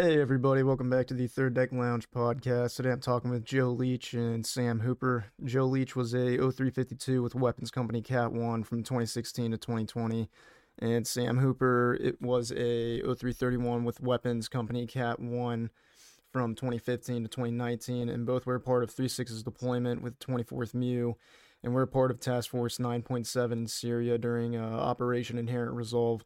Hey everybody, welcome back to the Third Deck Lounge podcast. Today I'm talking with Joe Leach and Sam Hopper. Joe Leach was a 0352 with Weapons Company CAAT 1 from 2016 to 2020, and Sam Hopper it was a 0331 with Weapons Company CAAT 1 from 2015 to 2019, and both were part of 36's deployment with 24th MEU, and were part of Task Force 9.7 in Syria during uh, Operation Inherent Resolve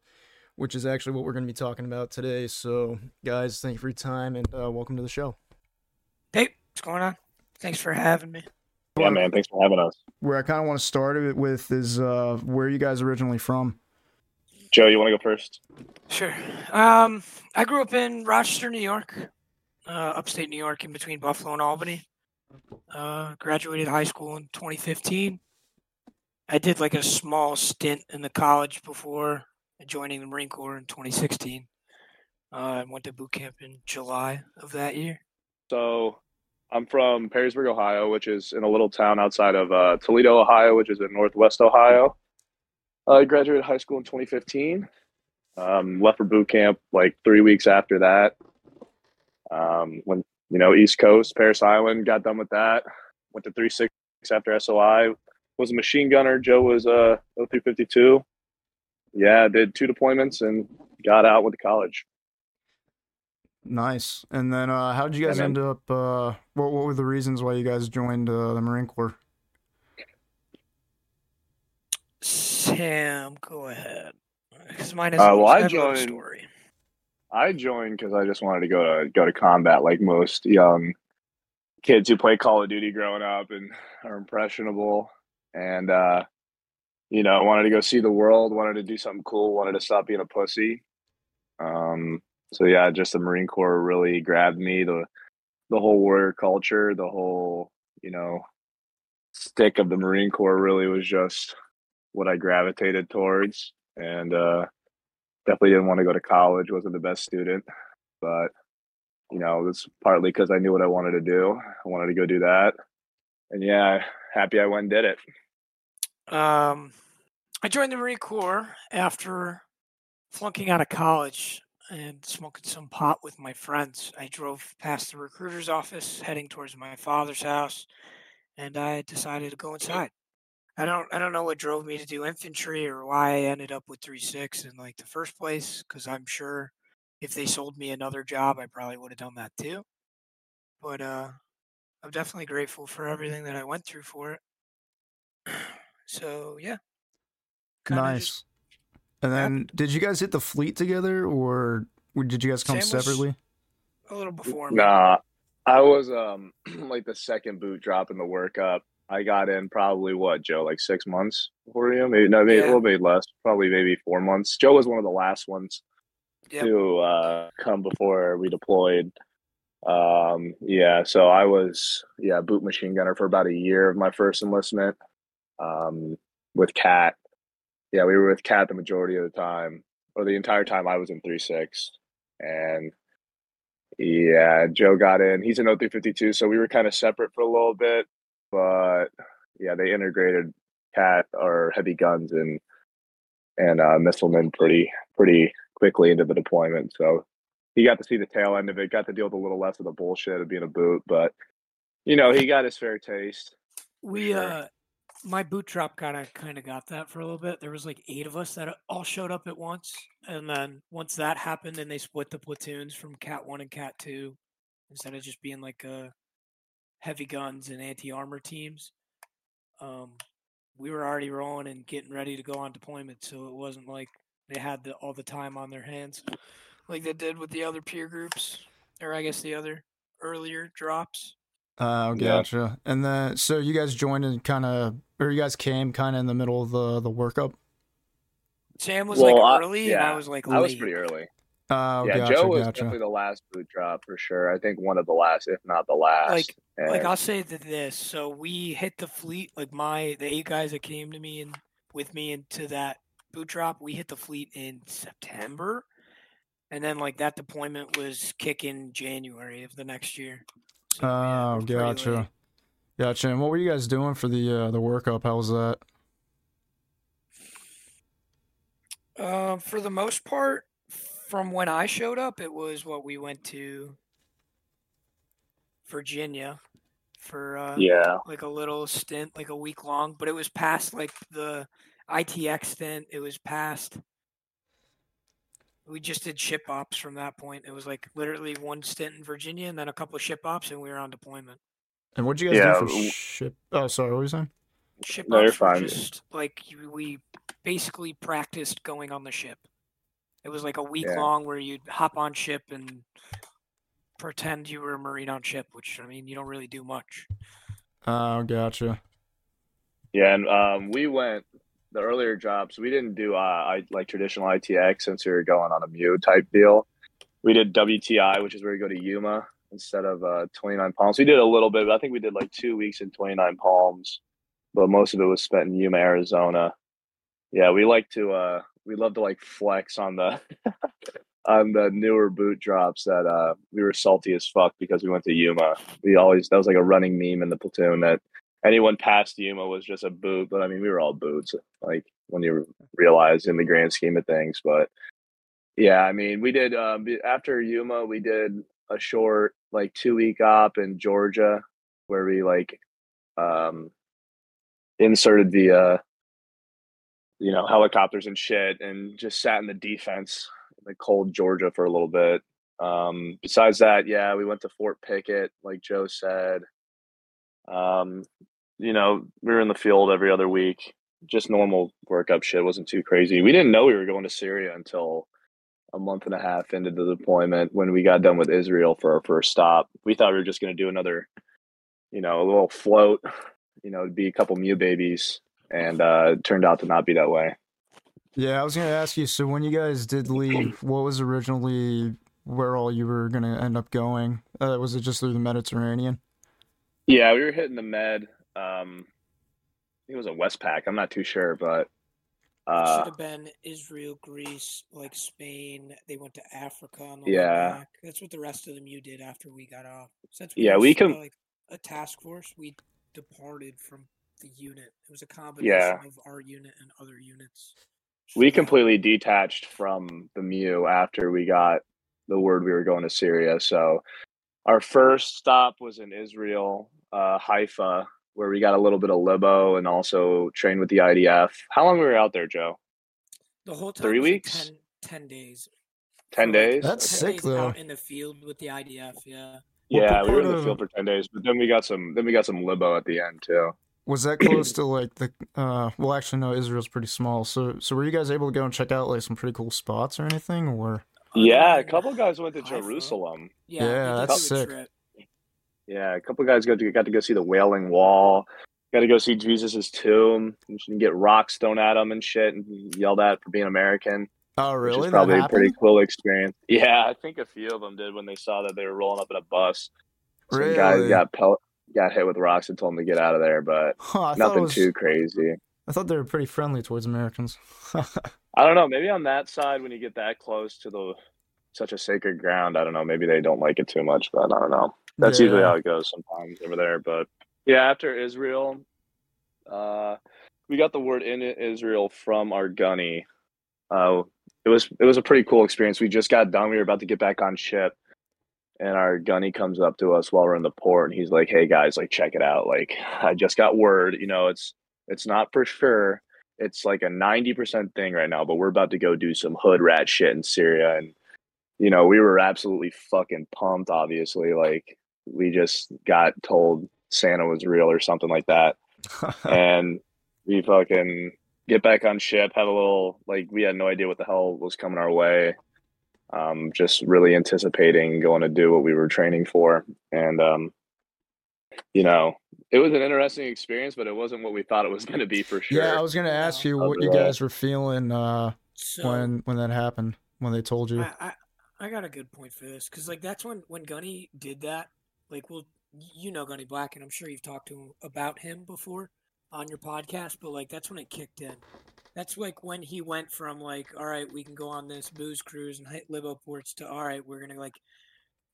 which is actually what we're going to be talking about today. So, guys, thank you for your time and uh, welcome to the show. Hey, what's going on? Thanks for having me. Yeah, man. Thanks for having us. Where I kind of want to start it with is uh, where you guys originally from? Joe, you want to go first? Sure. Um, I grew up in Rochester, New York, uh, upstate New York, in between Buffalo and Albany. Uh, graduated high school in 2015. I did like a small stint in the college before joining the Marine Corps in 2016. Uh, I went to boot camp in July of that year. So I'm from Perrysburg, Ohio, which is in a little town outside of uh, Toledo, Ohio, which is in Northwest Ohio. I graduated high school in 2015. Um, left for boot camp like three weeks after that. Um, when you know East Coast, Parris Island, got done with that. Went to three six after SOI. Was a machine gunner. Joe was uh 0352 yeah, did two deployments and got out with the college. Nice. And then, uh, how did you guys yeah, end up? Uh, what What were the reasons why you guys joined uh, the Marine Corps? Sam, go ahead. Because mine is uh, well, I joined. Story. I joined because I just wanted to go to go to combat, like most young kids who play Call of Duty growing up and are impressionable. And uh, you know, I wanted to go see the world, wanted to do something cool, wanted to stop being a pussy. Um, so yeah, just the Marine Corps really grabbed me. The the whole warrior culture, the whole you know stick of the Marine Corps really was just what I gravitated towards, and uh, definitely didn't want to go to college. wasn't the best student, but you know it was partly because I knew what I wanted to do. I wanted to go do that, and yeah, happy I went and did it. Um, I joined the Marine Corps after flunking out of college and smoking some pot with my friends. I drove past the recruiter's office heading towards my father's house and I decided to go inside. I don't I don't know what drove me to do infantry or why I ended up with 3-6 in like the first place cuz I'm sure if they sold me another job I probably would have done that too. But uh I'm definitely grateful for everything that I went through for it. So, yeah, nice. Just, and then, did you guys hit the fleet together, or did you guys come Sam separately? A little before. Me. Nah, I was um like the second boot drop in the workup. I got in probably what Joe, like six months before you? Maybe no, maybe yeah. a little bit less. Probably maybe four months. Joe was one of the last ones yep. to uh, come before we deployed. Um, yeah, so I was yeah boot machine gunner for about a year of my first enlistment um, with CAAT, yeah, we were with CAAT the majority of the time, or the entire time I was in three six, and yeah, Joe got in. He's in 0352, so we were kind of separate for a little bit, but yeah, they integrated CAAT or heavy guns and and uh, missilemen pretty pretty quickly into the deployment. So he got to see the tail end of it. Got to deal with a little less of the bullshit of being a boot, but you know he got his fair taste. We uh my boot drop kind of kind of got that for a little bit. There was like eight of us that all showed up at once, and then once that happened, and they split the platoons from CAAT One and CAAT Two, instead of just being like uh, heavy guns and anti armor teams. Um, we were already rolling and getting ready to go on deployment, so it wasn't like they had the, all the time on their hands, like they did with the other peer groups, or I guess the other earlier drops. Oh, gotcha. Yeah. And then, so you guys joined and kind of, or you guys came kind of in the middle of the the workup. Sam was well, like early, I, yeah, and I was like late. I was pretty early. Oh, yeah. Gotcha, Joe was gotcha. definitely the last boot drop for sure. I think one of the last, if not the last. Like, and... like I'll say that this. So we hit the fleet. Like my the eight guys that came to me and with me into that boot drop, we hit the fleet in September, and then like that deployment was kicking January of the next year. So, oh, yeah, gotcha. Gotcha. And what were you guys doing for the uh, the workup? How was that? Uh, for the most part, from when I showed up, it was what we went to Virginia for uh, yeah, like a little stint, like a week long. But it was past like the ITX stint. It was past. We just did ship ops from that point. It was like literally one stint in Virginia and then a couple of ship ops, and we were on deployment. And what'd you guys Yeah, do for w- ship? Oh, sorry, what were you saying? Ship No, ops fine. just like we basically practiced going on the ship. It was like a week Yeah. long where you'd hop on ship and pretend you were a marine on ship, which I mean you don't really do much. Oh, gotcha. yeah, and um, we went the earlier jobs. We didn't do uh, I like traditional ITX since we were going on a MEU type deal. We did WTI, which is where you go to Yuma instead of uh, 29 Palms. We did a little bit, but I think we did like two weeks in 29 Palms, but most of it was spent in Yuma, Arizona. Yeah, we like to uh, we love to like flex on the on the newer boot drops that uh, we were salty as fuck because we went to Yuma. We always that was like a running meme in the platoon that anyone past Yuma was just a boot, but I mean we were all boots like when you realize in the grand scheme of things. But yeah, I mean we did um, after Yuma we did a short like two week op in Georgia where we like um, inserted the uh, you know helicopters and shit and just sat in the defense in the cold Georgia for a little bit. Um, besides that, yeah, we went to Fort Pickett, like Joe said. Um, you know, we were in the field every other week. Just normal workup shit. wasn't too crazy. We didn't know we were going to Syria until a month and a half into the deployment when we got done with Israel for our first stop. We thought we were just going to do another, you know, a little float, you know, be a couple MEU babies, and uh, it turned out to not be that way. Yeah, I was gonna ask you. So when you guys did leave, what was originally where all you were gonna end up going? Uh, was it just through the Mediterranean? Yeah, we were hitting the med. Um, it was a Westpac. I'm not too sure, but It uh, should have been Israel, Greece, like Spain. They went to Africa on the Yeah. That's what the rest of them you did after we got off. Since Yeah, we can- like a task force. We departed from the unit. It was a combination of our unit and other units. we completely detached from the MEU after we got the word we were going to Syria. So our first stop was in Israel, uh, Haifa, where we got a little bit of libo and also trained with the IDF. How long were we out there, Joe? The whole time Three was like weeks? 10, 10 days. Ten days. That's 10 sick, days though. Out in the field with the IDF, yeah. Yeah, we were in the field for ten days, but then we got some. Then we got some libo at the end too. Was that close to like the? Uh, well, actually, no. Israel's pretty small. So, so were you guys able to go and check out like some pretty cool spots or anything? Or yeah, a couple guys went to Jerusalem. Yeah, Yeah, that's sick. trip. Yeah, a couple guys got to got to go see the Wailing Wall. Got to go see Jesus's tomb. You can get rocks thrown at him and shit, and yelled at for being American, oh, really? which probably a pretty cool experience. Yeah, I think a few of them did when they saw that they were rolling up in a bus. Some guys Really? got pel- got hit with rocks and told them to get out of there, but Huh, I thought it nothing was. too crazy. I thought they were pretty friendly towards Americans. I don't know. Maybe on that side, when you get that close to the such a sacred ground, I don't know. Maybe they don't like it too much, but I don't know. That's usually how it goes sometimes over there. But yeah, after Israel, uh, we got the word in Israel from our gunny. Uh, it was it was a pretty cool experience. We just got done. We were about to get back on ship, and our gunny comes up to us while we're in the port, and he's like, "Hey guys, like check it out. Like I just got word. You know, it's it's not for sure. It's like a ninety percent thing right now, but we're about to go do some hood rat shit in Syria, and you know, we were absolutely fucking pumped. Obviously, like we just got told Santa was real or something like that, and we fucking get back on ship, have a little like we had no idea what the hell was coming our way. Um, just really anticipating going to do what we were training for, and um, you know, it was an interesting experience, but it wasn't what we thought it was going to be for sure. Yeah, I was gonna ask you what you guys were feeling uh, So when when that happened. When they told you. I, I I got a good point for this because like that's when when Gunny did that. Like, well, you know Gunny Black, and I'm sure you've talked to him about him before on your podcast. But like that's when it kicked in. That's like when he went from like, all right, we can go on this booze cruise and hit libo ports to all right, we're gonna like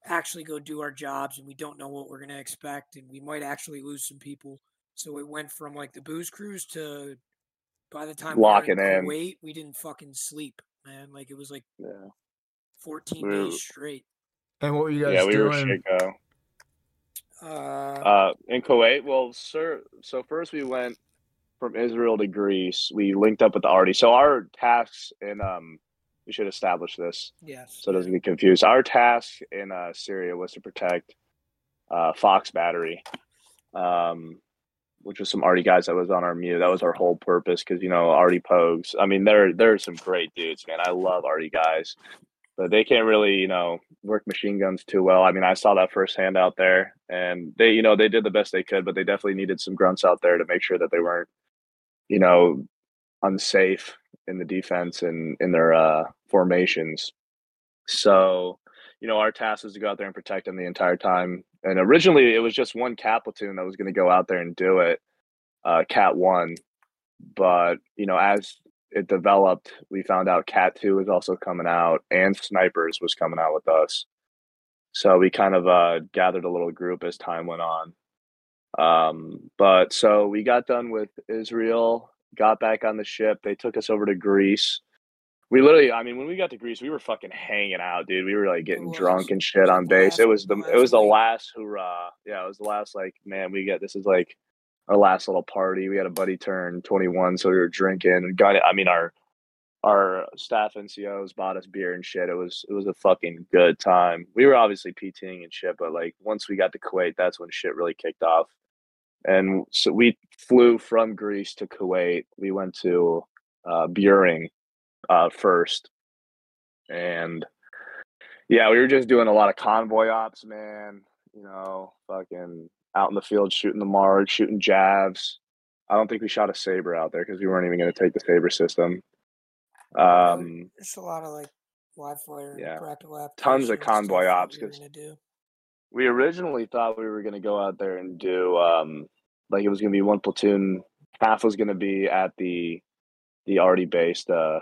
actually go do our jobs, and we don't know what we're gonna expect, and we might actually lose some people. So it went from like the booze cruise to by the time Locking we in in. Kuwait, we didn't fucking sleep, man. Like it was like Yeah. 14 we days straight. And what were you guys yeah, we doing? Uh, uh, in Kuwait. Well, sir. So first we went from Israel to Greece. We linked up with the Arty. So our tasks in um, we should establish this. Yes. So it doesn't get confused. Our task in uh, Syria was to protect uh, Fox Battery, um, which was some Arty guys that was on our MEU. That was our whole purpose because you know Arty Pogues. I mean, they're they're some great dudes, man. I love Arty guys they can't really, you know, work machine guns too well. I mean, I saw that firsthand out there, and they, you know, they did the best they could, but they definitely needed some grunts out there to make sure that they weren't, you know, unsafe in the defense and in their uh, formations. So, you know, our task was to go out there and protect them the entire time. And originally, it was just one CAAT platoon that was going to go out there and do it, uh, CAAT One. But you know, as it developed, we found out CAAT 2 was also coming out and Snipers was coming out with us. So we kind of uh, gathered a little group as time went on. Um, but so we got done with Israel, got back on the ship. They took us over to Greece. We literally, I mean, when we got to Greece, we were fucking hanging out, dude. We were like getting drunk and shit on base. It was the, it was the last hurrah. Yeah, it was the last like, man, we get this is like our last little party. We had a buddy turn 21, so we were drinking and got it. I mean, our our staff NCOs bought us beer and shit. It was it was a fucking good time. We were obviously PTing and shit, but like once we got to Kuwait, that's when shit really kicked off. And so we flew from Greece to Kuwait. We went to uh, Buehring uh, first, and yeah, we were just doing a lot of convoy ops, man. You know, fucking out in the field shooting the Marge, shooting jabs. I don't think we shot a Sabre out there because we weren't even going to take the Sabre system. Um, There's a lot of like live fire, yeah, tons of convoy ops because we originally thought we were going to go out there and do um, like it was going to be one platoon. Half was going to be at the the already based uh,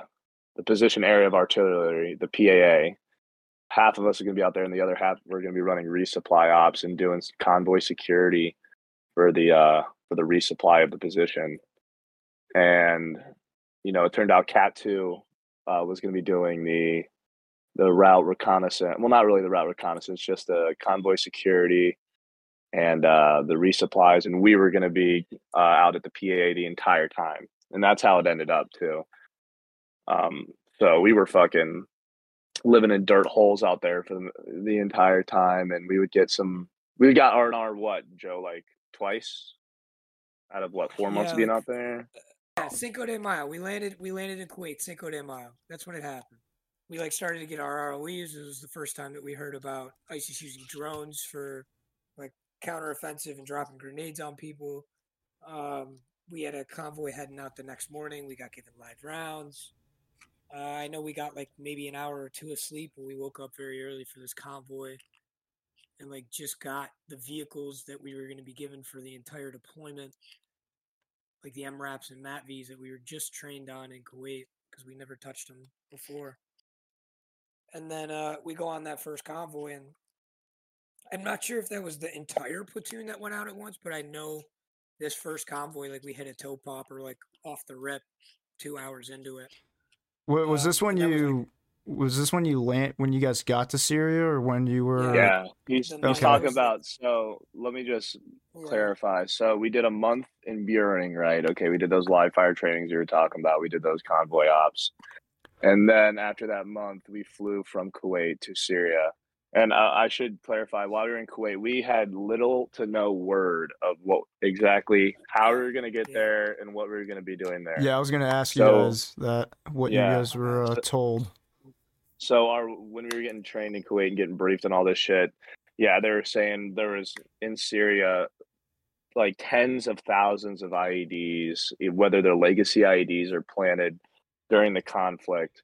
the position area of artillery, the PAA, half of us are going to be out there and the other half we're going to be running resupply ops and doing convoy security for the uh for the resupply of the position. And you know it turned out CAAT 2 uh, was going to be doing the the route reconnaissance well not really the route reconnaissance just the convoy security and uh, the resupplies. And we were going to be uh, out at the PAA the entire time. And that's how it ended up too. Um, so we were fucking living in dirt holes out there for the, the entire time, and we would get some. We got R and R what Joe like twice out of what four months yeah, being out there. Yeah, Cinco de Mayo. We landed. We landed in Kuwait. Cinco de Mayo. That's when it happened. We like started to get our ROEs. It was the first time that we heard about ISIS using drones for like counteroffensive and dropping grenades on people. Um, we had a convoy heading out the next morning. We got given live rounds. Uh, I know we got like maybe an hour or two of sleep, but we woke up very early for this convoy and like just got the vehicles that we were going to be given for the entire deployment, like the MRAPs and MATVs that we were just trained on in Kuwait because we never touched them before. And then uh, we go on that first convoy, and I'm not sure if that was the entire platoon that went out at once, but I know this first convoy, like we hit a toe popper like off the rip, two hours into it. Was this when you was this when you land when you guys got to Syria or when you were? Yeah, he's, okay. he's talking about. So let me just clarify. So we did a month in Buehring, right? Okay, we did those live fire trainings you were talking about. We did those convoy ops, and then after that month, we flew from Kuwait to Syria. And uh, I should clarify, while we were in Kuwait, we had little to no word of what exactly how we were going to get yeah. there and what we were going to be doing there. Yeah, I was going to ask so, you guys that what yeah. you guys were uh, told. So our when we were getting trained in Kuwait and getting briefed and all this shit, yeah, they were saying there was in Syria like tens of thousands of IEDs, whether they're legacy IEDs or planted during the conflict.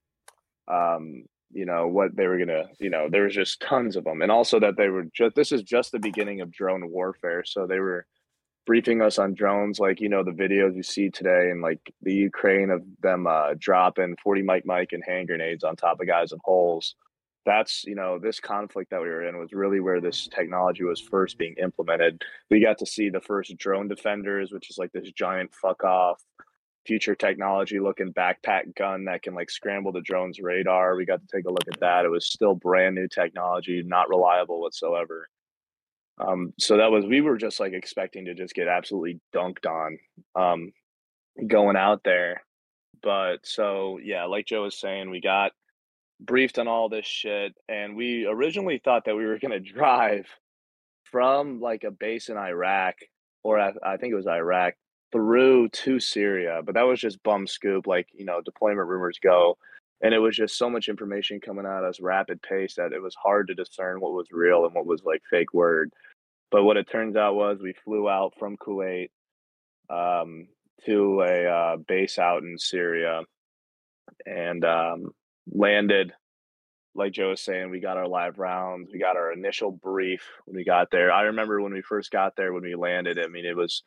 Um, you know what they were gonna you know there was just tons of them and also that they were just this is just the beginning of drone warfare. So they were briefing us on drones like you know the videos you see today and like the ukraine of them uh, dropping 40 mic mic and hand grenades on top of guys in holes. That's you know this conflict that we were in was really where this technology was first being implemented. We got to see the first drone defenders which is like this giant fuck off future technology looking backpack gun that can like scramble the drone's radar. We got to take a look at that. It was still brand new technology, not reliable whatsoever. Um, so that was we were just like expecting to just get absolutely dunked on um, going out there. But so yeah, like Joe was saying, we got briefed on all this shit, and we originally thought that we were gonna drive from like a base in Iraq, or I, I think it was Iraq, through to Syria. But that was just bum scoop, like you know, deployment rumors go. And it was just so much information coming at us rapid pace that it was hard to discern what was real and what was like fake word. But what it turns out was we flew out from Kuwait um, to a uh, base out in Syria and um, landed. Like Joe was saying, we got our live rounds. We got our initial brief when we got there. I remember when we first got there, when we landed. I mean, it was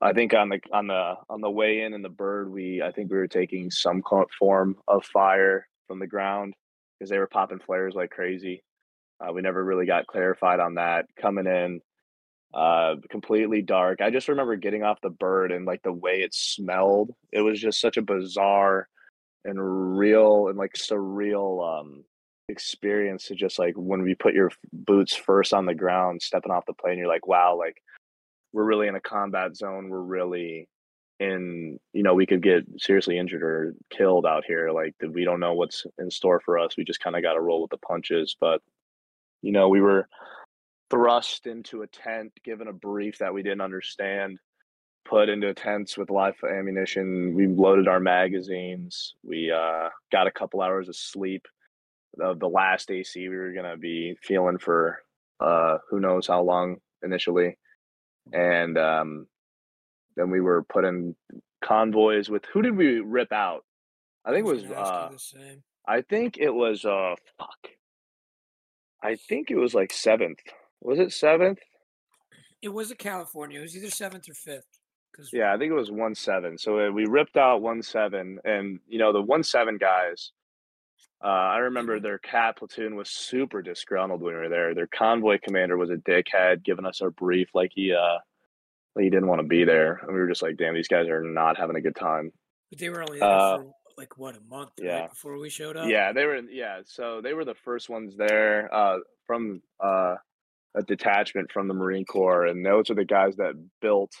I think on the on the on the way in in the bird, we I think we were taking some form of fire from the ground because they were popping flares like crazy. Uh, we never really got clarified on that coming in. Uh, completely dark. I just remember getting off the bird and like the way it smelled. It was just such a bizarre and real and like surreal um experience to just like when we put your boots first on the ground, stepping off the plane, you're like, wow, like we're really in a combat zone. We're really in, you know, we could get seriously injured or killed out here. Like we don't know what's in store for us. We just kind of got to roll with the punches. But, you know, we were thrust into a tent, given a brief that we didn't understand, put into tents with live ammunition. We loaded our magazines. We uh, got a couple hours of sleep. The, last AC we were going to be feeling for uh, who knows how long initially and um, then we were put in convoys with who did we rip out? I think it was. Uh, I think it was. Uh, fuck. I think it was like seventh. Was it seventh? It was a California. It was either seventh or fifth. Cause yeah, I think it was one seven. So uh, we ripped out one seven, and you know the one seven guys. Uh, I remember mm-hmm. their CAAT platoon was super disgruntled when we were there. Their convoy commander was a dickhead, giving us our brief like he uh like he didn't want to be there, and we were just like, "Damn, these guys are not having a good time." But they were only there uh, for like what a month, yeah, right, before we showed up. Yeah, they were. Yeah, so they were the first ones there uh, from uh, a detachment from the Marine Corps, and those are the guys that built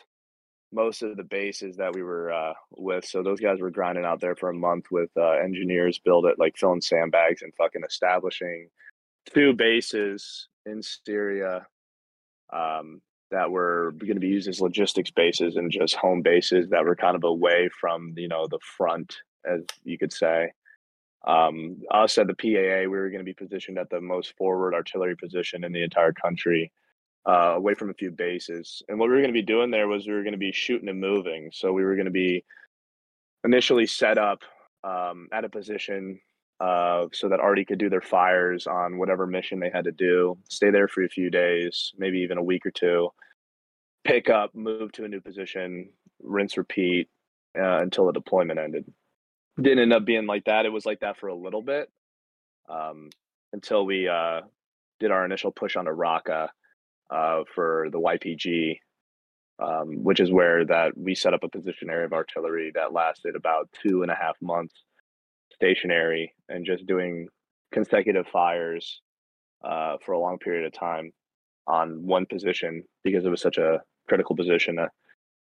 most of the bases that we were uh, with. So those guys were grinding out there for a month with uh, engineers, build it like filling sandbags and fucking establishing two bases in Syria um, that were going to be used as logistics bases and just home bases that were kind of away from you know the front, as you could say. Um, us at the PAA, we were going to be positioned at the most forward artillery position in the entire country uh, away from a few bases. And what we were going to be doing there was we were going to be shooting and moving. So we were going to be initially set up um, at a position uh, so that Arty could do their fires on whatever mission they had to do, stay there for a few days, maybe even a week or two, pick up, move to a new position, rinse, repeat uh, until the deployment ended. Didn't end up being like that. It was like that for a little bit um, until we uh, did our initial push onto Raqqa uh, for the YPG, um, which is where that we set up a position area of artillery that lasted about two and a half months stationary and just doing consecutive fires uh, for a long period of time on one position because it was such a critical position.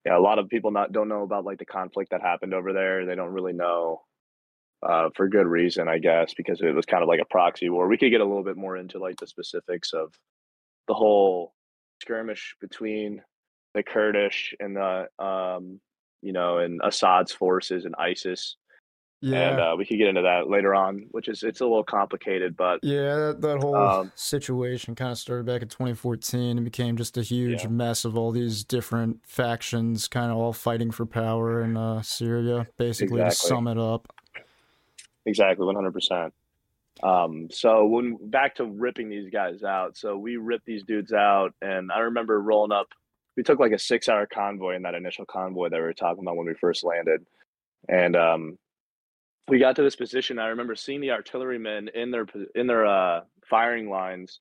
Yeah, a lot of people not don't know about like the conflict that happened over there. They don't really know uh, for good reason, I guess, because it was kind of like a proxy war. We could get a little bit more into like the specifics of the whole skirmish between the Kurdish and the um, you know and Assad's forces and ISIS. Yeah, and uh, we could get into that later on, which is it's a little complicated, but yeah, that, that whole um, situation kind of started back in 2014 and became just a huge yeah. mess of all these different factions, kind of all fighting for power in uh, Syria. Basically, exactly. to sum it up. Exactly, 100. percent um, so when back to ripping these guys out, so we ripped these dudes out, and I remember rolling up. We took like a six-hour convoy in that initial convoy that we were talking about when we first landed, and um, we got to this position. I remember seeing the artillerymen in their in their uh, firing lines.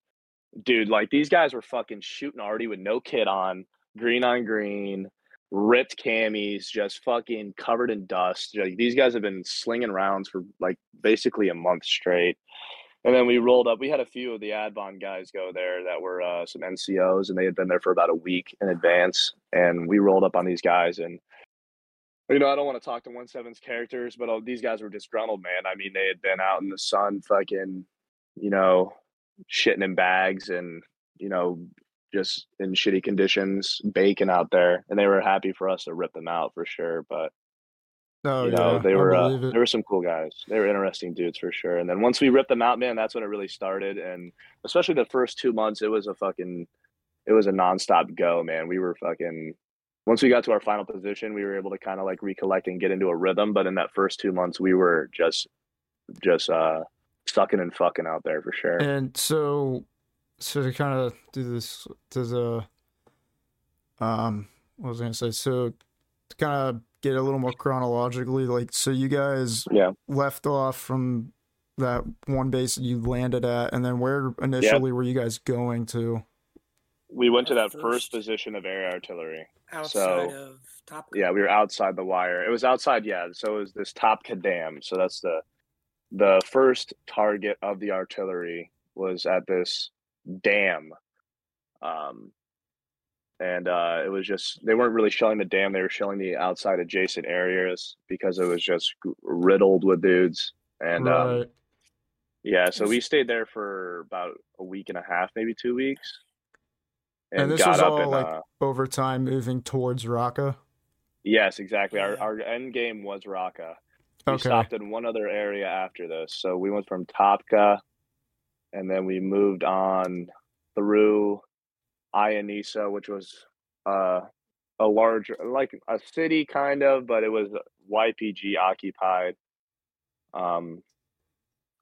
Dude, like these guys were fucking shooting already with no kit on, green on green, ripped camis, just fucking covered in dust. Like, these guys have been slinging rounds for like basically a month straight. And then we rolled up. We had a few of the ADVON guys go there that were uh, some NCOs, and they had been there for about a week in advance. And we rolled up on these guys, and you know, I don't want to talk to one seven's characters, but uh, these guys were disgruntled, man. I mean, they had been out in the sun, fucking, you know, shitting in bags, and you know, just in shitty conditions, baking out there, and they were happy for us to rip them out for sure. But Oh you yeah, know, they were uh, they were some cool guys. They were interesting dudes for sure. And then once we ripped them out, man, that's when it really started. And especially the first two months, it was a fucking, it was a nonstop go, man. We were fucking. Once we got to our final position, we were able to kind of like recollect and get into a rhythm. But in that first two months, we were just, just uh, sucking and fucking out there for sure. And so, so to kind of do this, to the, um, what was I gonna say? So to kind of get a little more chronologically, like, so you guys Yeah. left off from that one base that you landed at, and then where initially were you guys going to? We went to that first first- position of air artillery. outside So, of Top. Yeah, we were outside the wire. It was outside, yeah. So it was this Top Dam. So that's the the first target of the artillery was at this dam. Um and uh, it was just they weren't really shelling the dam; they were shelling the outside adjacent areas because it was just riddled with dudes. And um, yeah, so we stayed there for about a week and a half, maybe two weeks, And this got was up all, and like, uh, Over time, moving towards Raqqa. Yes, exactly. Our our end game was Raqqa. We Okay. stopped in one other area after this. So we went from Tabqa and then we moved on through Ain Issa, which was uh, a large like a city kind of, but it was YPG occupied. Um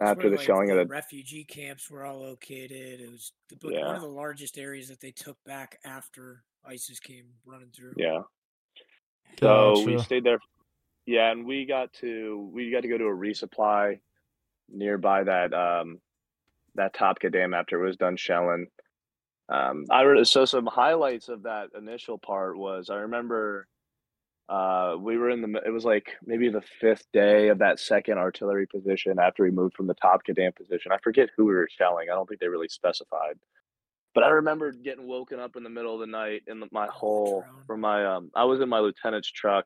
after the like, shelling of the the refugee camps were all located. It was the, Yeah. one of the largest areas that they took back after ISIS came running through. yeah. So we stayed there. Yeah, and we got to we got to go to a resupply nearby that um that Tabqa Dam after it was done shelling. Um, I re- so some highlights of that initial part was I remember uh we were in the it was like maybe the fifth day of that second artillery position after we moved from the Tabqa Dam position. I forget who we were shelling. I don't think they really specified. But I remember getting woken up in the middle of the night in the, my hole drone. from my um I was in my lieutenant's truck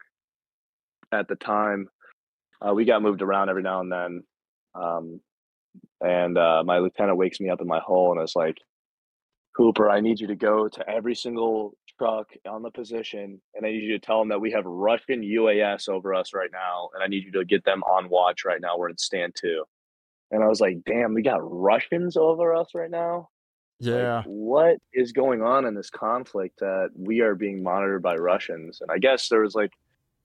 at the time. Uh, we got moved around every now and then. Um, and uh, my lieutenant wakes me up in my hole and is like, Cooper, I need you to go to every single truck on the position, and I need you to tell them that we have Russian UAS over us right now, and I need you to get them on watch right now. We're in stand two. And I was like, damn, we got Russians over us right now? Like, Yeah. what is going on in this conflict that we are being monitored by Russians? And I guess there was like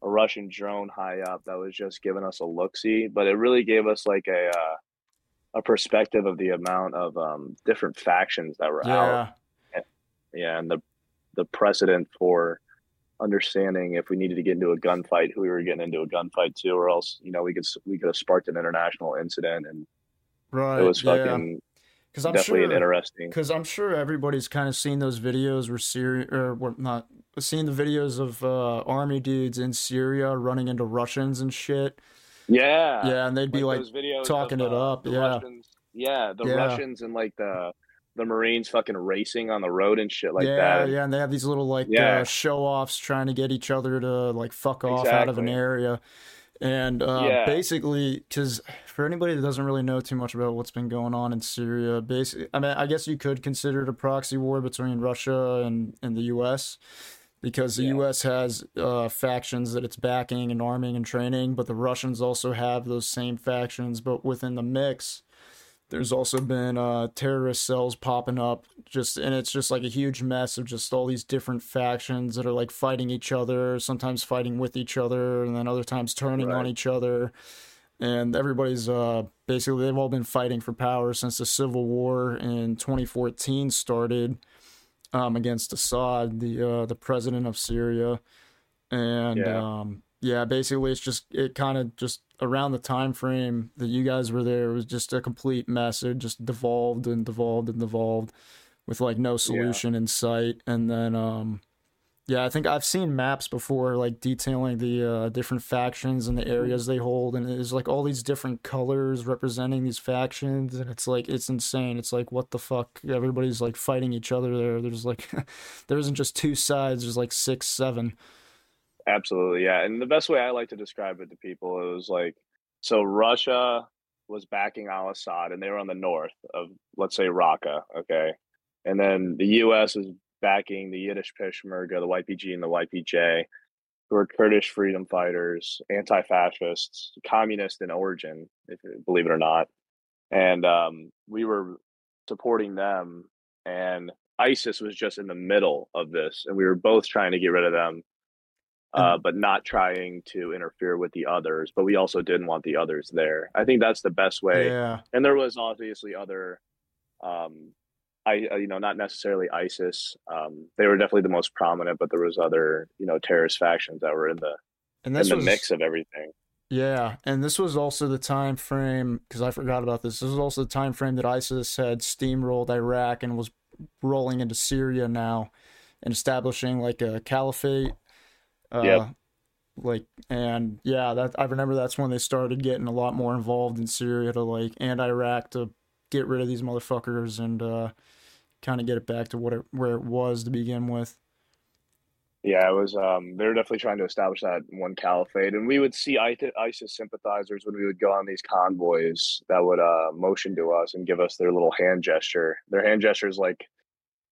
a Russian drone high up that was just giving us a look see, but it really gave us like a uh, a perspective of the amount of um, different factions that were out. Yeah. Yeah, and the the precedent for understanding if we needed to get into a gunfight, who we were getting into a gunfight to, or else you know we could we could have sparked an international incident, and Right. it was yeah. fucking Because I'm definitely sure. interesting. Because I'm sure everybody's kind of seen those videos where Syria, or what not, seen the videos of uh, army dudes in Syria running into Russians and shit. Yeah, Yeah, and they'd be like, those videos talking of, it uh, up, yeah. Russians, yeah, the Yeah. Russians and like the the Marines fucking racing on the road and shit like yeah, that. yeah, and they have these little like Yeah. uh, show offs trying to get each other to like fuck off out of an area. And uh, Yeah. basically, because for anybody that doesn't really know too much about what's been going on in Syria, basically, I mean, I guess you could consider it a proxy war between Russia and, and the U.S. because the Yeah. U.S. has uh, factions that it's backing and arming and training, but the Russians also have those same factions. But within the mix, there's also been uh, terrorist cells popping up, just and it's just like a huge mess of just all these different factions that are like fighting each other, sometimes fighting with each other, and then other times turning on each other. And everybody's uh, basically they've all been fighting for power since the civil war in 2014 started um, against Assad, the uh, the president of Syria, and Yeah. um, yeah, basically it's just it kind of just around the time frame that you guys were there it was just a complete mess. It just devolved and devolved and devolved with like no solution in sight, and then um, Yeah, I think I've seen maps before, like detailing the uh, different factions and the areas they hold, and it's like all these different colors representing these factions, and it's like it's insane. It's like what the fuck? Everybody's like fighting each other there. There's like there isn't just two sides. There's like six, seven. Absolutely, yeah. And the best way I like to describe it to people it was like, so Russia was backing Al Assad, and they were on the north of, let's say, Raqqa, okay, and then the U.S. was backing the Yiddish Peshmerga, the YPG, and the YPJ, who are Kurdish freedom fighters, anti-fascists, communist in origin, if believe it or not, and um, we were supporting them, and ISIS was just in the middle of this, and we were both trying to get rid of them uh, but not trying to interfere with the others. But we also didn't want the others there. I think that's the best way. Yeah. And there was obviously other, um, I uh, you know not necessarily ISIS. Um, they were definitely the most prominent, but there was other you know terrorist factions that were in the and this in the was, mix of everything. Yeah, and this was also the time frame because I forgot about this. This was also the time frame that ISIS had steamrolled Iraq and was rolling into Syria now and establishing like a caliphate uh, yep. Like and yeah, that I remember that's when they started getting a lot more involved in Syria to like and Iraq to get rid of these motherfuckers and uh, kind of get it back to what it where it was to begin with. Yeah, it was. Um, they were definitely trying to establish that one caliphate, and we would see ISIS sympathizers when we would go on these convoys that would uh, motion to us and give us their little hand gesture. Their hand gesture is like,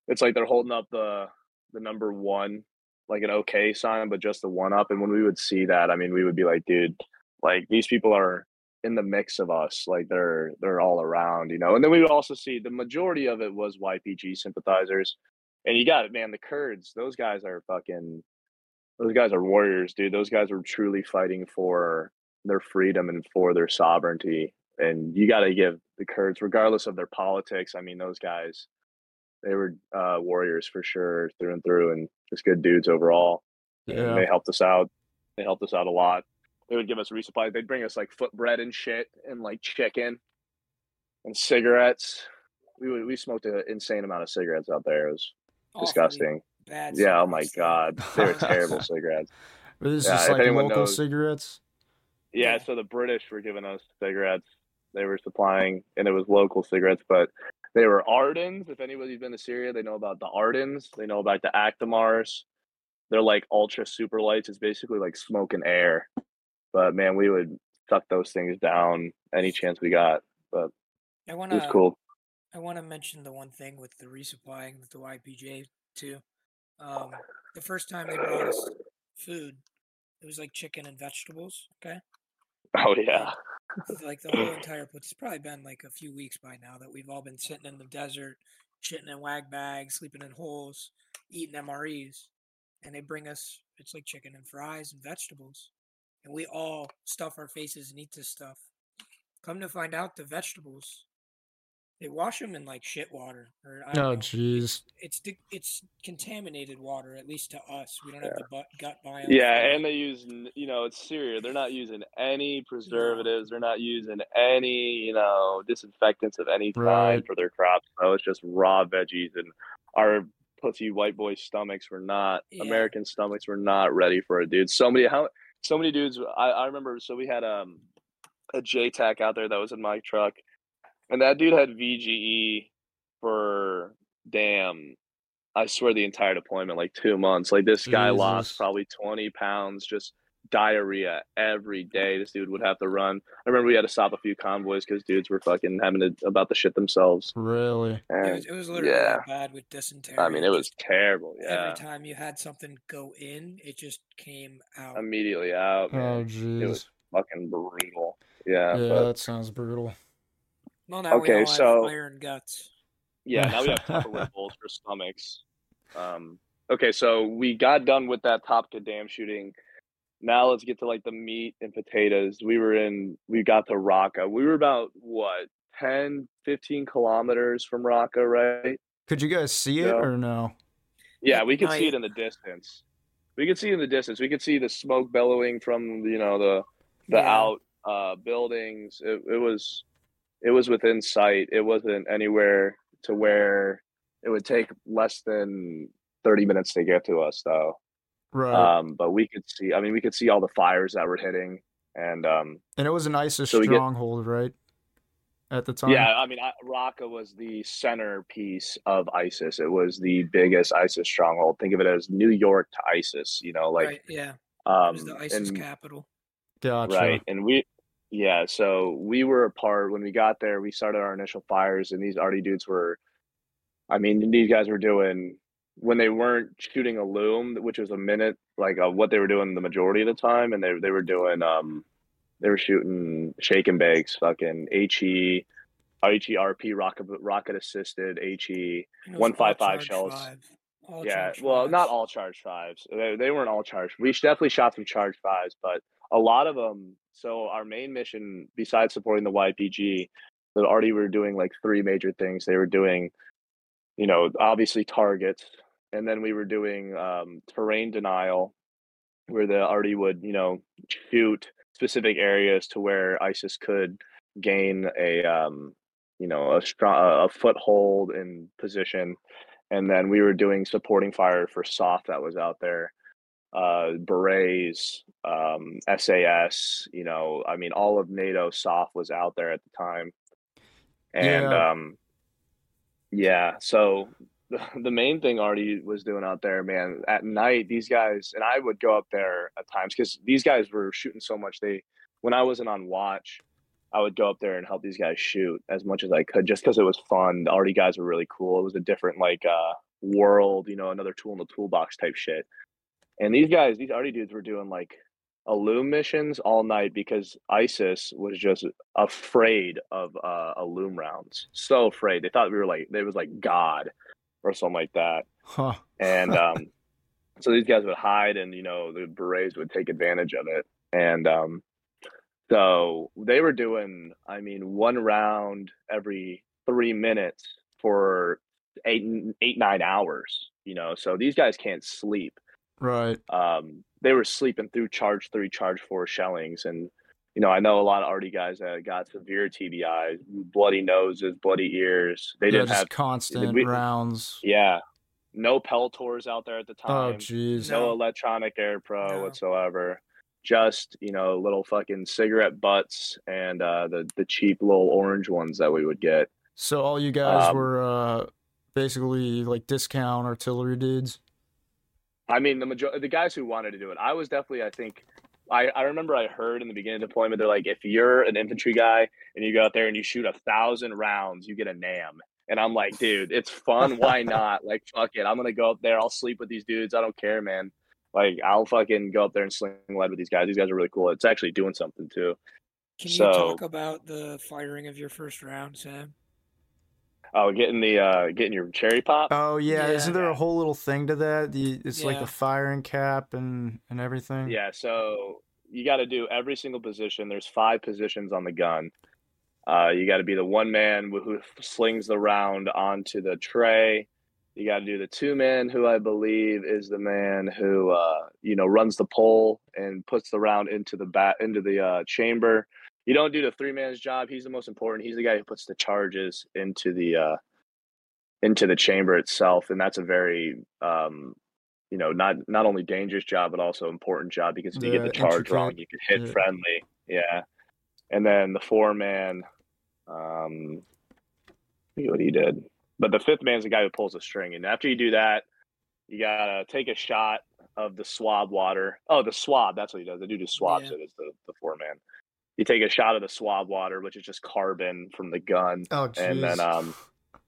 it's like they're holding up the the number one like an okay sign, but just the one up. And when we would see that, I mean, we would be like, dude, like these people are in the mix of us. Like they're they're all around, you know. And then we would also see the majority of it was YPG sympathizers. And you got it, man. The Kurds, those guys are fucking. Those guys are warriors, dude. Those guys are truly fighting for their freedom and for their sovereignty. And you got to give the Kurds, regardless of their politics. I mean, those guys, they were uh, warriors for sure through and through, and just good dudes overall. Yeah. And they helped us out. They helped us out a lot. They would give us resupply. They'd bring us like foot bread and shit, and like chicken, and cigarettes. We would, we smoked an insane amount of cigarettes out there. It was disgusting. Bad yeah. Oh my god, they were terrible cigarettes. But this yeah, just like local knows, cigarettes. Yeah, so the British were giving us cigarettes. They were supplying, and it was local cigarettes, but they were Ardens. If anybody's been to Syria, they know about the Ardens. They know about the Actimars. They're like ultra super lights. It's basically like smoke and air. But man, we would suck those things down any chance we got. But I wanna, it was cool. I want to mention the one thing with the resupplying with the YPJ too. Um, the first time they brought us food, it was like chicken and vegetables. Okay. Oh yeah like the whole entire it's probably been like a few weeks by now that we've all been sitting in the desert, shitting in wag bags, sleeping in holes, eating MREs, and they bring us it's like chicken and fries and vegetables, and we all stuff our faces and eat this stuff. Come to find out, the vegetables they wash them in like shit water. Or, oh, jeez. It's it's, it's contaminated water, at least to us. We don't have the gut biome. Yeah, and they use you know it's Syria. They're not using any preservatives. No. They're not using any you know disinfectants of any kind right. for their crops. No, it's just raw veggies. And our pussy white boy stomachs were not yeah. American stomachs were not ready for it, dude. So many how so many dudes. I, I remember. So we had um a JTAC out there that was in my truck and that dude had VGE for damn, I swear the entire deployment, like two months. Like this guy Jesus. lost probably 20 pounds, just diarrhea every day. This dude would have to run. I remember we had to stop a few convoys because dudes were fucking having to about the shit themselves. Really? And, it, was, it was literally yeah. bad with dysentery. I mean, it was terrible. Yeah. Every time you had something go in, it just came out immediately out. Man. Oh, jeez. It was fucking brutal. Yeah. Yeah, but, that sounds brutal. Well, now okay, we all so, have fire and guts. Yeah, now we have Tupperware bowls for stomachs. Um, okay, so we got done with that Top Dam shooting. Now let's get to like the meat and potatoes. We were in, we got to Raqqa. We were about what 10, 15 kilometers from Raqqa, right? Could you guys see it or no? Yeah, we could see it in the distance. We could see in the distance. We could see the smoke bellowing from you know the the yeah. out uh, buildings. It, it was it was within sight. It wasn't anywhere to where it would take less than 30 minutes to get to us though. Right. Um, but we could see. I mean, we could see all the fires that were hitting, and um, and it was an ISIS so we get- stronghold, right? At the time. yeah, I mean, I- Raqqa was the centerpiece of ISIS. It was the biggest ISIS stronghold. Think of it as New York to ISIS. You know, like right, yeah. It um, was the ISIS and- capital. Gotcha. Right. And we, yeah, so we were a part when we got there, we started our initial fires, and these arty dudes were, I mean, these guys were doing, when they weren't shooting illum, which was a minute, like uh, what they were doing the majority of the time, and they, they were doing, um, they were shooting shake and bakes, fucking HE, HERP, rocket, rocket assisted HE. Was all 155 shells. five. Yeah, well, not all charge fives. They, they weren't all charged. We definitely shot some charge fives, but a lot of them. So our main mission, besides supporting the YPG, that already were doing like three major things. They were doing, you know, obviously targets, and then we were doing um, terrain denial, where the arty would, you know, shoot specific areas to where ISIS could gain a, um, you know, a strong a foothold in position and then we were doing supporting fire for SOF that was out there, uh, berets, um, SAS. You know, I mean, all of NATO SOF was out there at the time, and Yeah. um, yeah. So the, main thing arty was doing out there, man, at night, these guys and I would go up there at times because these guys were shooting so much. They, when I wasn't on watch. I would go up there and help these guys shoot as much as I could, just because it was fun. The arty guys were really cool. It was a different like uh, world, you know, another tool in the toolbox type shit. And these guys, these arty dudes, were doing like loom missions all night because ISIS was just afraid of uh, loom rounds. So afraid. They thought we were like they was like God or something like that. Huh. And um, so these guys would hide, and you know the berets would take advantage of it. And um, so they were doing, I mean, one round every three minutes for eight, eight, nine hours. You know, so these guys can't sleep. Right. Um, they were sleeping through charge three, charge four shellings, and you know, I know a lot of arty guys that got severe TBI, bloody noses, bloody ears. They yeah, didn't just have, constant we- rounds. yeah, no Peltors out there at the Oh time jeez. no No. electronic ear pro No. whatsoever just you know little fucking cigarette butts and uh the the cheap little orange ones that we would get So all you guys Um, were uh basically like discount artillery dudes. i mean the major the guys who wanted to do it i was definitely i think I, I remember I heard in the beginning of deployment, they're like, if you're an infantry guy and you go out there and you shoot a thousand rounds, you get a NAM. And I'm like, dude, it's fun. Why not? Like, fuck it. I'm going to go up there. I'll sleep with these dudes. I don't care, man. Like, I'll fucking go up there and sling lead with these guys. These guys are really cool. It's actually doing something too. Can you so- talk about the firing of your first round, Sam? Oh, getting the uh getting your cherry pop. Oh yeah, Yeah. isn't there a whole little thing to that? The it's like Yeah. the firing cap and and everything. Yeah, so you got to do every single position. There's five positions on the gun. Uh, you got to be the one man who who slings the round onto the tray. You got to do the two man, who I believe is the man who uh, you know runs the pole and puts the round into the bat into the uh, chamber. You don't do the three man's job. He's the most important. He's the guy who puts the charges into the uh, into the chamber itself, and that's a very um, you know not not only dangerous job but also important job because if you get The charge wrong, you could hit yeah. friendly. Yeah, and then the four man, um, what he did, but the fifth man's the guy who pulls the string, and after you do that, you gotta take a shot of the swab water. Oh, the swab. That's what he does. The dude who swabs Yeah. it is the the four man. You take a shot of the swab water, which is just carbon from the gun, Oh jeez. and then um,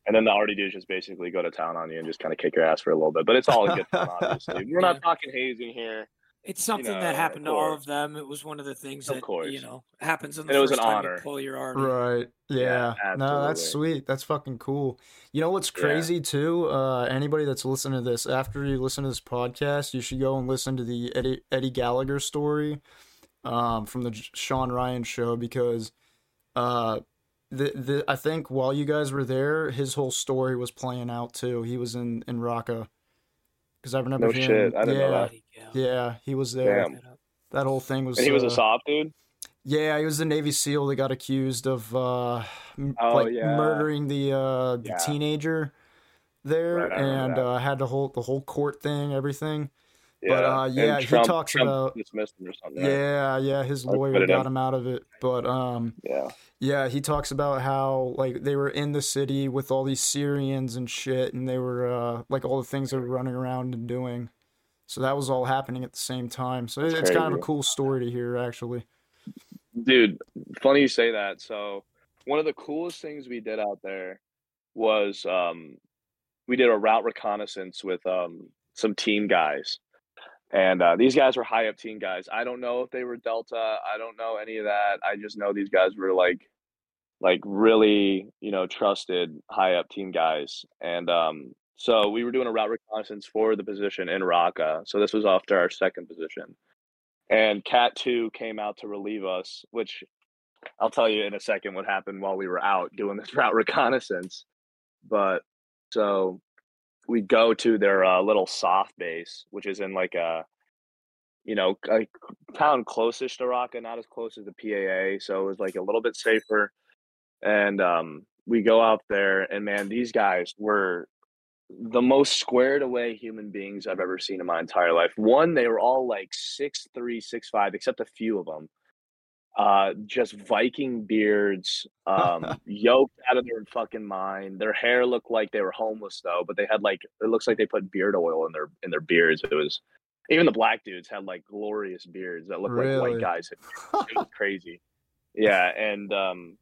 and then the arty dudes just basically go to town on you and just kind of kick your ass for a little bit. But it's all good fun, obviously. We're not Yeah. talking hazing here. It's something know, that happened to all of them. It was one of the things Of that course. you know happens on the And it was first an time honor. you pull your arm. Right. Yeah. Yeah, no, that's sweet. That's fucking cool. You know what's Yeah. crazy too? Uh, anybody that's listening to this, after you listen to this podcast, you should go and listen to the Eddie Eddie Gallagher story, um, from the Sean Ryan show because, uh, the the I think while you guys were there, his whole story was playing out too. He was in in Raqqa, because I remember No him. shit, I didn't yeah, know that. Yeah. yeah, he was there. Damn. That whole thing was. And he was uh, a SOF dude. yeah, he was the Navy SEAL that got accused of uh, m- Oh, like yeah. murdering the uh, the Yeah. teenager there, Right, I and uh, had the whole the whole court thing, everything. Yeah. But uh, yeah, Trump, he talks Trump about dismissed him or something. Yeah, right? yeah, his lawyer got him out of it. But um, yeah, yeah, he talks about how like they were in the city with all these Syrians and shit, and they were uh, like all the things they were running around and doing. So that was all happening at the same time. So That's it's kind of a cool story to hear, actually. Dude, funny you say that. So one of the coolest things we did out there was um, we did a route reconnaissance with um, some team guys. And uh, these guys were high up team guys. I don't know if they were Delta. I don't know any of that. I just know these guys were like, like really, you know, trusted high up team guys. And um, so we were doing a route reconnaissance for the position in Raqqa. So this was after our second position. And CAAT 2 came out to relieve us, which I'll tell you in a second what happened while we were out doing this route reconnaissance. But so we go to their uh, little SOF base, which is in like a, you know, a town closest to Raqqa, not as close as the PAA. So it was like a little bit safer. And um, we go out there, and man, these guys were the most squared away human beings I've ever seen in my entire life. One, they were all like six three, six five, except a few of them uh, just Viking beards, um, yoked out of their fucking mind. Their hair looked like they were homeless though, but they had like it looks like they put beard oil in their in their beards. It was even the black dudes had like glorious beards that looked really? like white guys. It was crazy. Yeah, and um,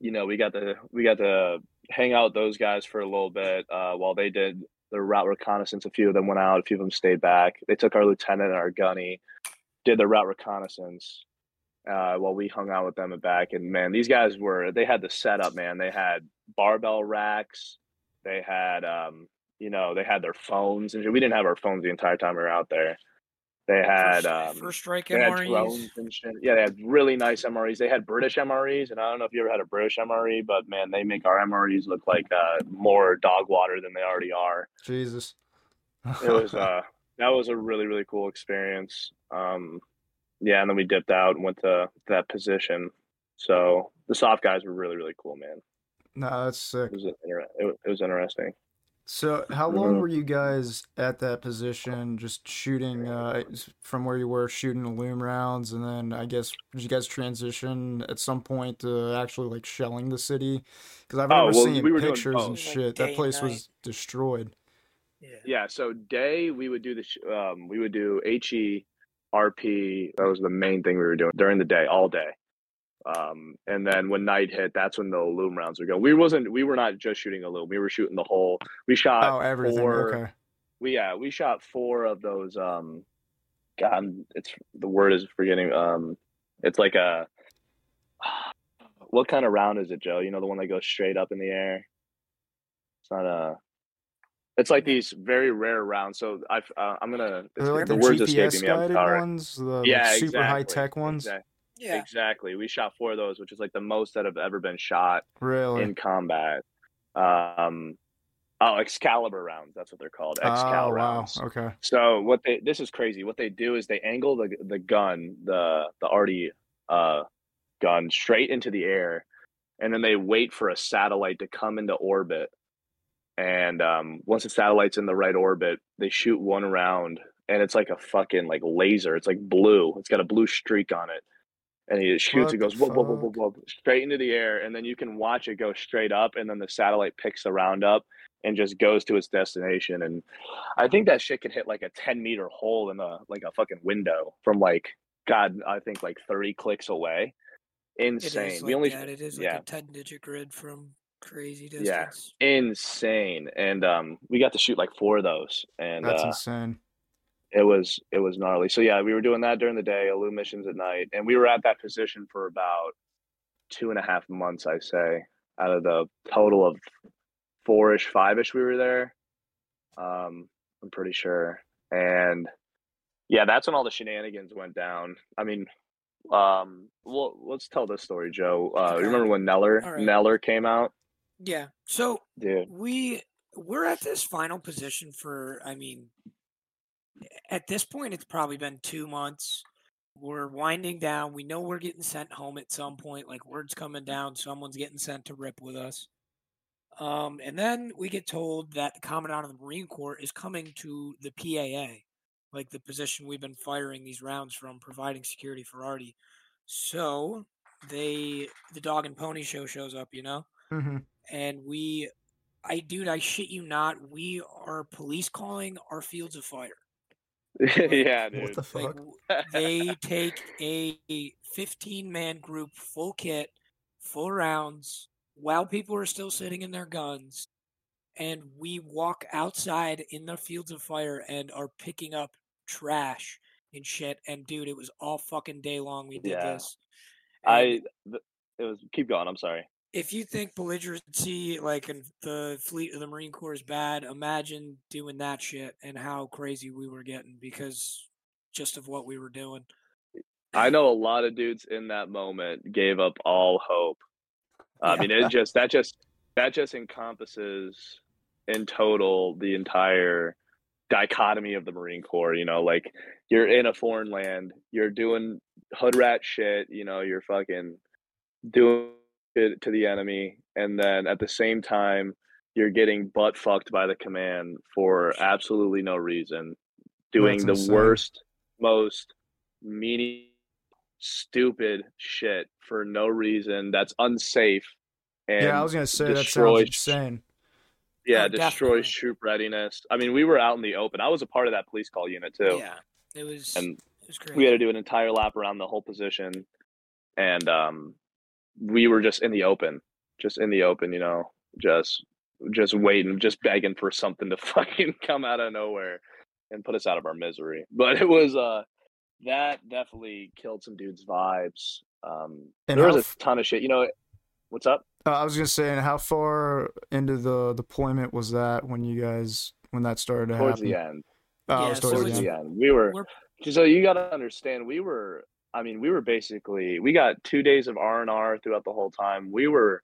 you know we got to we got to hang out with those guys for a little bit uh, while they did their route reconnaissance. A few of them went out, a few of them stayed back. They took our lieutenant and our gunny, did the route reconnaissance uh, while we hung out with them at back. And man, these guys were they had the setup, man. They had barbell racks. They had um, you know, they had their phones and we didn't have our phones the entire time we were out there. They had um, first strike MREs. and shit. Yeah, they had really nice MREs. They had British MREs, and I don't know if you ever had a British MRE, but man, they make our MREs look like uh, more dog water than they already are. Jesus, it was uh, that was a really really cool experience. Um, yeah, and then we dipped out and went to that position. So the SOF guys were really really cool, man. No, that's sick. It was, inter- it, was interesting. So, how long mm-hmm. were you guys at that position, just shooting uh, from where you were shooting the loom rounds, and then I guess did you guys transition at some point to actually like shelling the city? Because I've oh, well, seeing we pictures and shit. Like that place was destroyed. Yeah. yeah. So day we would do the sh- um, we would do he RP. That was the main thing we were doing during the day, all day. Um, and then when night hit, that's when the loom rounds were going. We wasn't, we were not just shooting illum. We were shooting the whole. We shot oh everything. Four, okay. We yeah, we shot four of those. Um, God, it's the word is forgetting. Um, it's like a. What kind of round is it, Joe? You know the one that goes straight up in the air. It's not a. It's like these very rare rounds. So i uh, I'm gonna. Like the, the words escaping me. I'm sorry. Ones, the yeah, super exactly. high tech ones. Exactly. Yeah, exactly. We shot four of those, which is like the most that have ever been shot really in combat. Um, oh, Excalibur rounds. That's what they're called. Excalibur oh, wow. rounds. Okay. So what they this is crazy. What they do is they angle the the gun, the the arty uh gun straight into the air, and then they wait for a satellite to come into orbit and um, once the satellite's in the right orbit, they shoot one round, and it's like a fucking like laser. It's like blue. It's got a blue streak on it, and he shoots. What it goes whoa, whoa, whoa, whoa, whoa, straight into the air, and then you can watch it go straight up, and then the satellite picks the round up and just goes to its destination. And I think that shit could hit like a ten meter hole in a like a fucking window from like God, I think like thirty clicks away. Insane. It is like only that. It is like yeah. a ten digit grid from crazy distance. Yeah, insane. And um, we got to shoot like four of those, and that's uh, insane. It was it was gnarly. So yeah, we were doing that during the day, illum missions at night, and we were at that position for about two and a half months, I say, out of the total of four-ish, five-ish we were there. Um, I'm pretty sure, and yeah, that's when all the shenanigans went down. I mean, um, well, let's tell this story, Joe. Uh, okay. remember when Neller right. Neller came out? Yeah. So Dude. we we're at this final position for I mean at this point it's probably been 2 months. We're winding down. We know we're getting sent home at some point like word's coming down someone's getting sent to rip with us. Um, and then we get told that the commandant of the Marine Corps is coming to the PAA, like the position we've been firing these rounds from, providing security for arty. So they, the dog and pony show shows up, you know, Mm-hmm. And we, I dude, I shit you not, we are police calling our fields of fire. yeah, dude. What the fuck? w- they take a 15 man group, full kit, full rounds, while people are still sitting in their guns, and we walk outside in the fields of fire and are picking up trash and shit. And dude, it was all fucking day long. We did Yeah. this. I And th- it was keep going. I'm sorry. If you think belligerency, like in the fleet of the Marine Corps, is bad, imagine doing that shit and how crazy we were getting because just of what we were doing. I know a lot of dudes in that moment gave up all hope. I mean, it just that just that just encompasses in total the entire dichotomy of the Marine Corps. You know, like you're in a foreign land, you're doing hood rat shit. You know, you're fucking doing it to the enemy, and then at the same time, you're getting butt fucked by the command for absolutely no reason, doing That's the insane. worst, most meaning stupid shit for no reason that's unsafe and yeah, I was gonna say that sounds insane. yeah Oh, definitely. destroys troop readiness i mean we were out in the open i was a part of that police call unit too Yeah, it was. and it was great. we had to do an entire lap around the whole position and um we were just in the open just in the open you know just just waiting just begging for something to fucking come out of nowhere and put us out of our misery. But it was uh that definitely killed some dudes vibes. Um And there how was f- a ton of shit you know what's up? Uh, I was gonna say, and how far into the deployment was that when you guys when that started to towards happen? the end. Oh, Yeah, was so towards towards the the end. end. We were We're- so you got to understand we were i mean we were basically we got two days of r&r throughout the whole time. We were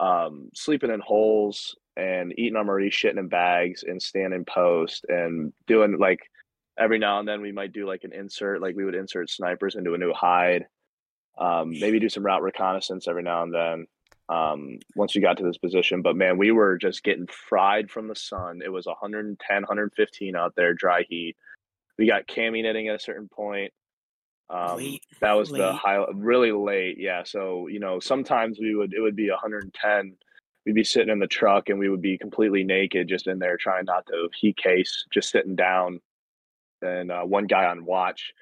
um sleeping in holes and eating our MRE shitting in bags and standing post and doing like every now and then we might do like an insert like we would insert snipers into a new hide. Um maybe do some route reconnaissance every now and then um once we got to this position. But man we were just getting fried from the sun. It was 110 115 out there dry heat. We got cami knitting at a certain point um Late, that was the high really late yeah so you know sometimes we would it would be 110 we'd be sitting in the truck and we would be completely naked just in there trying not to heat case just sitting down and uh, one guy on watch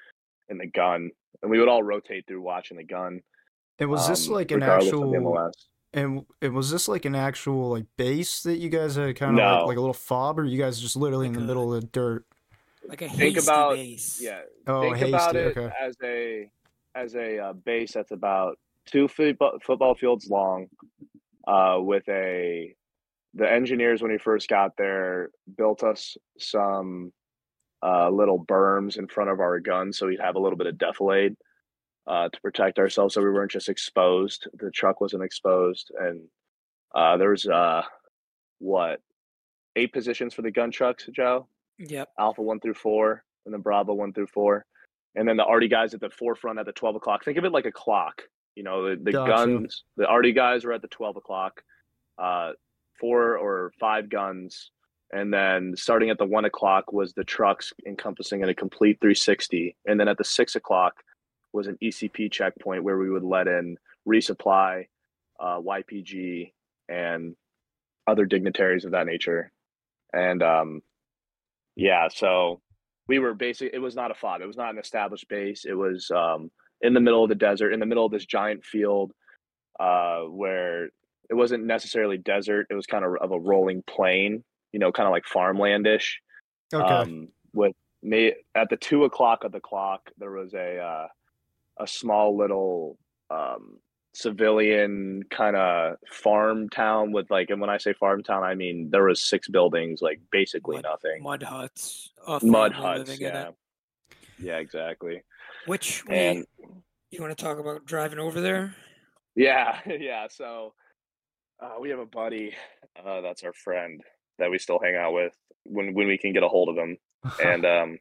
in the gun and we would all rotate through watching the gun And was this um, like an regardless of the actual? MLS. And it was this like an actual like base that you guys had kind of No. like, like a little fob, or you guys just literally in the a- middle of the dirt? Like a think about- base. yeah Oh, think hasty. about it Okay. as a as a uh, base that's about two football, football fields long uh, with a the engineers when we first got there built us some uh, little berms in front of our guns so we'd have a little bit of defilade uh, to protect ourselves so we weren't just exposed the truck wasn't exposed and uh, there was uh, what eight positions for the gun trucks joe Yep. Alpha one through four, and then Bravo one through four, and then the Arty guys at the forefront at the twelve o'clock. Think of it like a clock. You know, the, the Gotcha. guns, the Arty guys were at the twelve o'clock, uh, four or five guns, and then starting at the one o'clock was the trucks encompassing in a complete three sixty, and then at the six o'clock was an ECP checkpoint where we would let in resupply, uh, YPG, and other dignitaries of that nature, and um, yeah, so we were basically it was not a fob. It was not an established base. It was um, in the middle of the desert, in the middle of this giant field, uh, where it wasn't necessarily desert. It was kind of of a rolling plain, you know, kind of like farmlandish. Okay. Um, with me at the two o'clock of the clock, there was a uh, a small little um, civilian kind of farm town with like, and when I say farm town, I mean there was six buildings, like basically Mud- nothing. Mud huts. Mud huts, yeah, yeah, exactly. Which we, And you want to talk about driving over there? yeah, yeah. So uh, we have a buddy uh, that's our friend that we still hang out with when when we can get a hold of him. and um,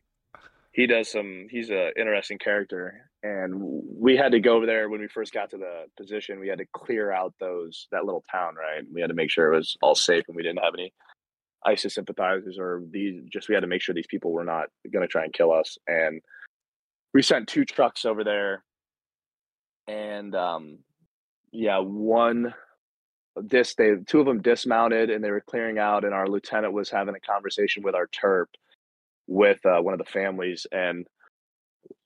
he does some. He's a interesting character, and we had to go over there when we first got to the position. We had to clear out those that little town, right? We had to make sure it was all safe and we didn't have any ISIS sympathizers or these. Just we had to make sure these people were not going to try and kill us, and we sent two trucks over there, and um, yeah, one this they two of them dismounted and they were clearing out, and our lieutenant was having a conversation with our terp with uh, one of the families, and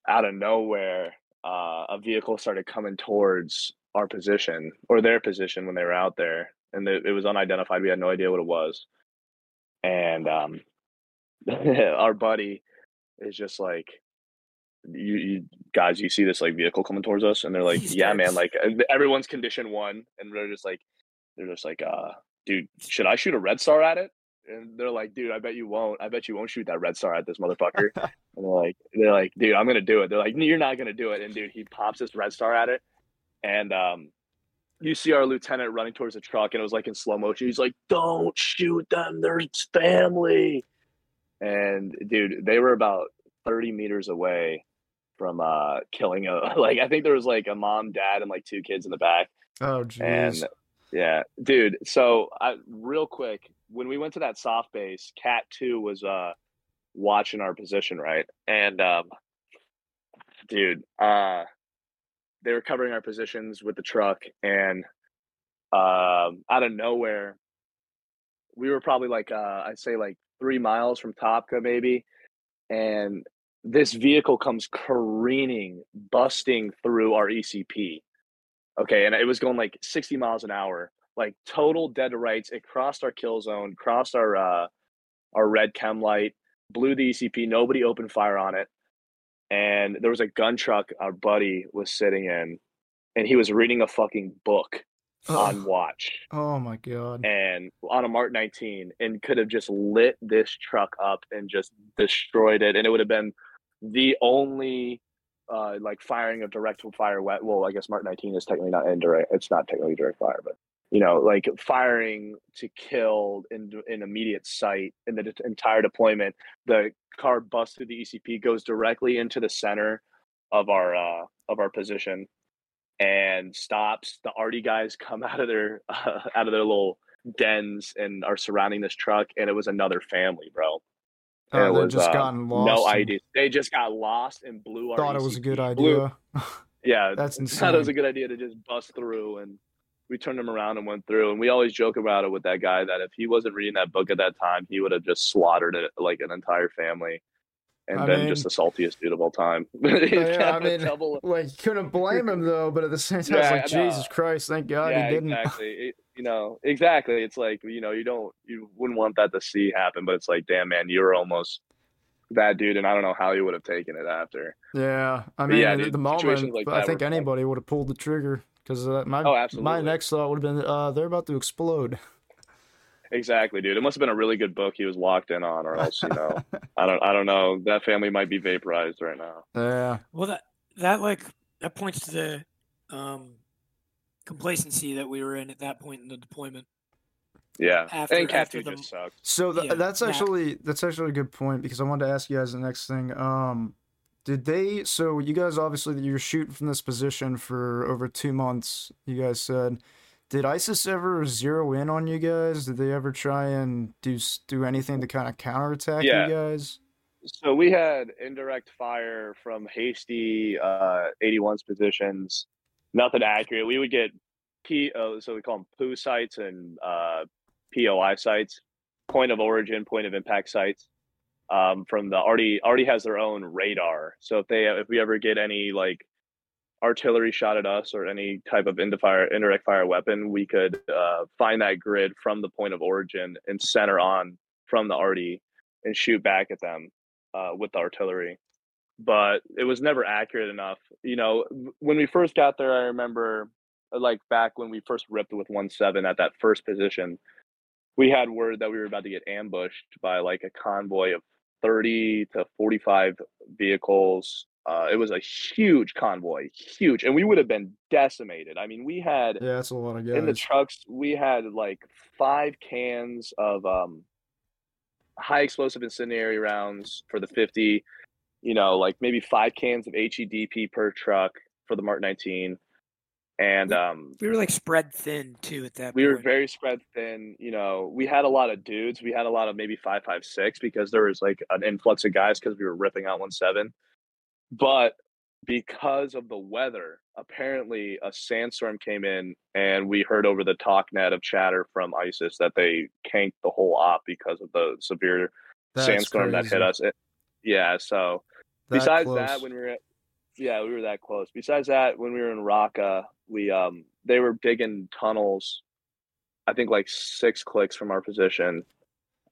out of nowhere, uh, a vehicle started coming towards our position or their position when they were out there, and it, it was unidentified. We had no idea what it was, and um, our buddy is just like, you, you, guys, you see this like vehicle coming towards us, and they're like, yeah, man, like everyone's condition one, and they're just like, they're just like, uh, dude, should I shoot a red star at it? And they're like, dude, I bet you won't. I bet you won't shoot that red star at this motherfucker. and they're like, they're like, dude, I'm gonna do it. They're like, you're not gonna do it. And dude, he pops this red star at it, and um, you see our lieutenant running towards the truck, and it was like in slow motion. He's like, don't shoot them. They're family. And dude, they were about 30 meters away from uh killing a like I think there was like a mom, dad, and like two kids in the back. Oh jeez. And yeah, dude. So I real quick, when we went to that SOF base, CAAT Two was uh watching our position, right? And um dude, uh they were covering our positions with the truck and um out of nowhere we were probably like uh I'd say like three miles from Tabqa maybe and this vehicle comes careening, busting through our ECP. Okay, and it was going like 60 miles an hour, like total dead to rights. It crossed our kill zone, crossed our uh our red chem light, blew the ECP. Nobody opened fire on it, and there was a gun truck our buddy was sitting in, and he was reading a fucking book on watch. Oh my god! And on a Mark 19, and could have just lit this truck up and just destroyed it, and it would have been the only uh, like firing of direct fire. Well, I guess Mark 19 is technically not indirect. It's not technically direct fire, but you know, like firing to kill in in immediate sight in the entire deployment. The car busts through the ECP, goes directly into the center of our uh, of our position, and stops. The arty guys come out of their uh, out of their little dens and are surrounding this truck, and it was another family, bro. Oh, they just uh, gotten lost. No idea. They just got lost and blew our. Thought ECP. it was a good idea. yeah, that's insane. Thought it was a good idea to just bust through, and we turned him around and went through. And we always joke about it with that guy that if he wasn't reading that book at that time, he would have just slaughtered it like an entire family and I been mean, just the saltiest dude of all time. Oh, yeah, I mean, double... like couldn't blame him though, but at the same time, yeah, it's like Jesus Christ, thank God yeah, he didn't. Exactly. It, you know, exactly. It's like you know, you don't, you wouldn't want that to see happen, but it's like, damn man, you were almost that dude, and I don't know how you would have taken it after. Yeah, I mean, yeah, at the moment, like I think anybody would have pulled the trigger because uh, my oh, my next thought would have been, uh, they're about to explode. Exactly, dude. It must have been a really good book he was locked in on, or else, you know, I don't, I don't know. That family might be vaporized right now. Yeah. Well, that that like that points to the um, complacency that we were in at that point in the deployment. Yeah, after, and after the, just sucked. So th- Yeah, that's that- actually that's actually a good point because I wanted to ask you guys the next thing. Um, did they? So you guys obviously you're shooting from this position for over two months. You guys said, did ISIS ever zero in on you guys? Did they ever try and do do anything to kind of counterattack Yeah. you guys? So we had indirect fire from hasty uh, 81's positions. Nothing accurate. We would get P, uh, so we call them POO sites and uh, POI sites, point of origin, point of impact sites. Um, from the already already has their own radar. So if they if we ever get any like artillery shot at us or any type of fire indirect fire weapon, we could uh, find that grid from the point of origin and center on from the arty and shoot back at them uh, with the artillery. But it was never accurate enough. You know, when we first got there, I remember like back when we first ripped with one seven at that first position, we had word that we were about to get ambushed by like a convoy of 30 to 45 vehicles. Uh, it was a huge convoy, huge, and we would have been decimated. I mean, we had Yeah, that's a lot of guys. in the trucks, we had like five cans of um, high explosive incendiary rounds for the 50, you know, like maybe five cans of HEDP per truck for the Mark 19. And um, we were like spread thin too at that. Point. We point. were very spread thin. You know, we had a lot of dudes. We had a lot of maybe five five six because there was like an influx of guys because we were ripping out one seven. But because of the weather, apparently a sandstorm came in, and we heard over the talk net of chatter from ISIS that they canked the whole op because of the severe That's sandstorm that hit us. It, yeah, so That besides close. that when we were at, yeah we were that close besides that when we were in raqqa we um they were digging tunnels i think like six clicks from our position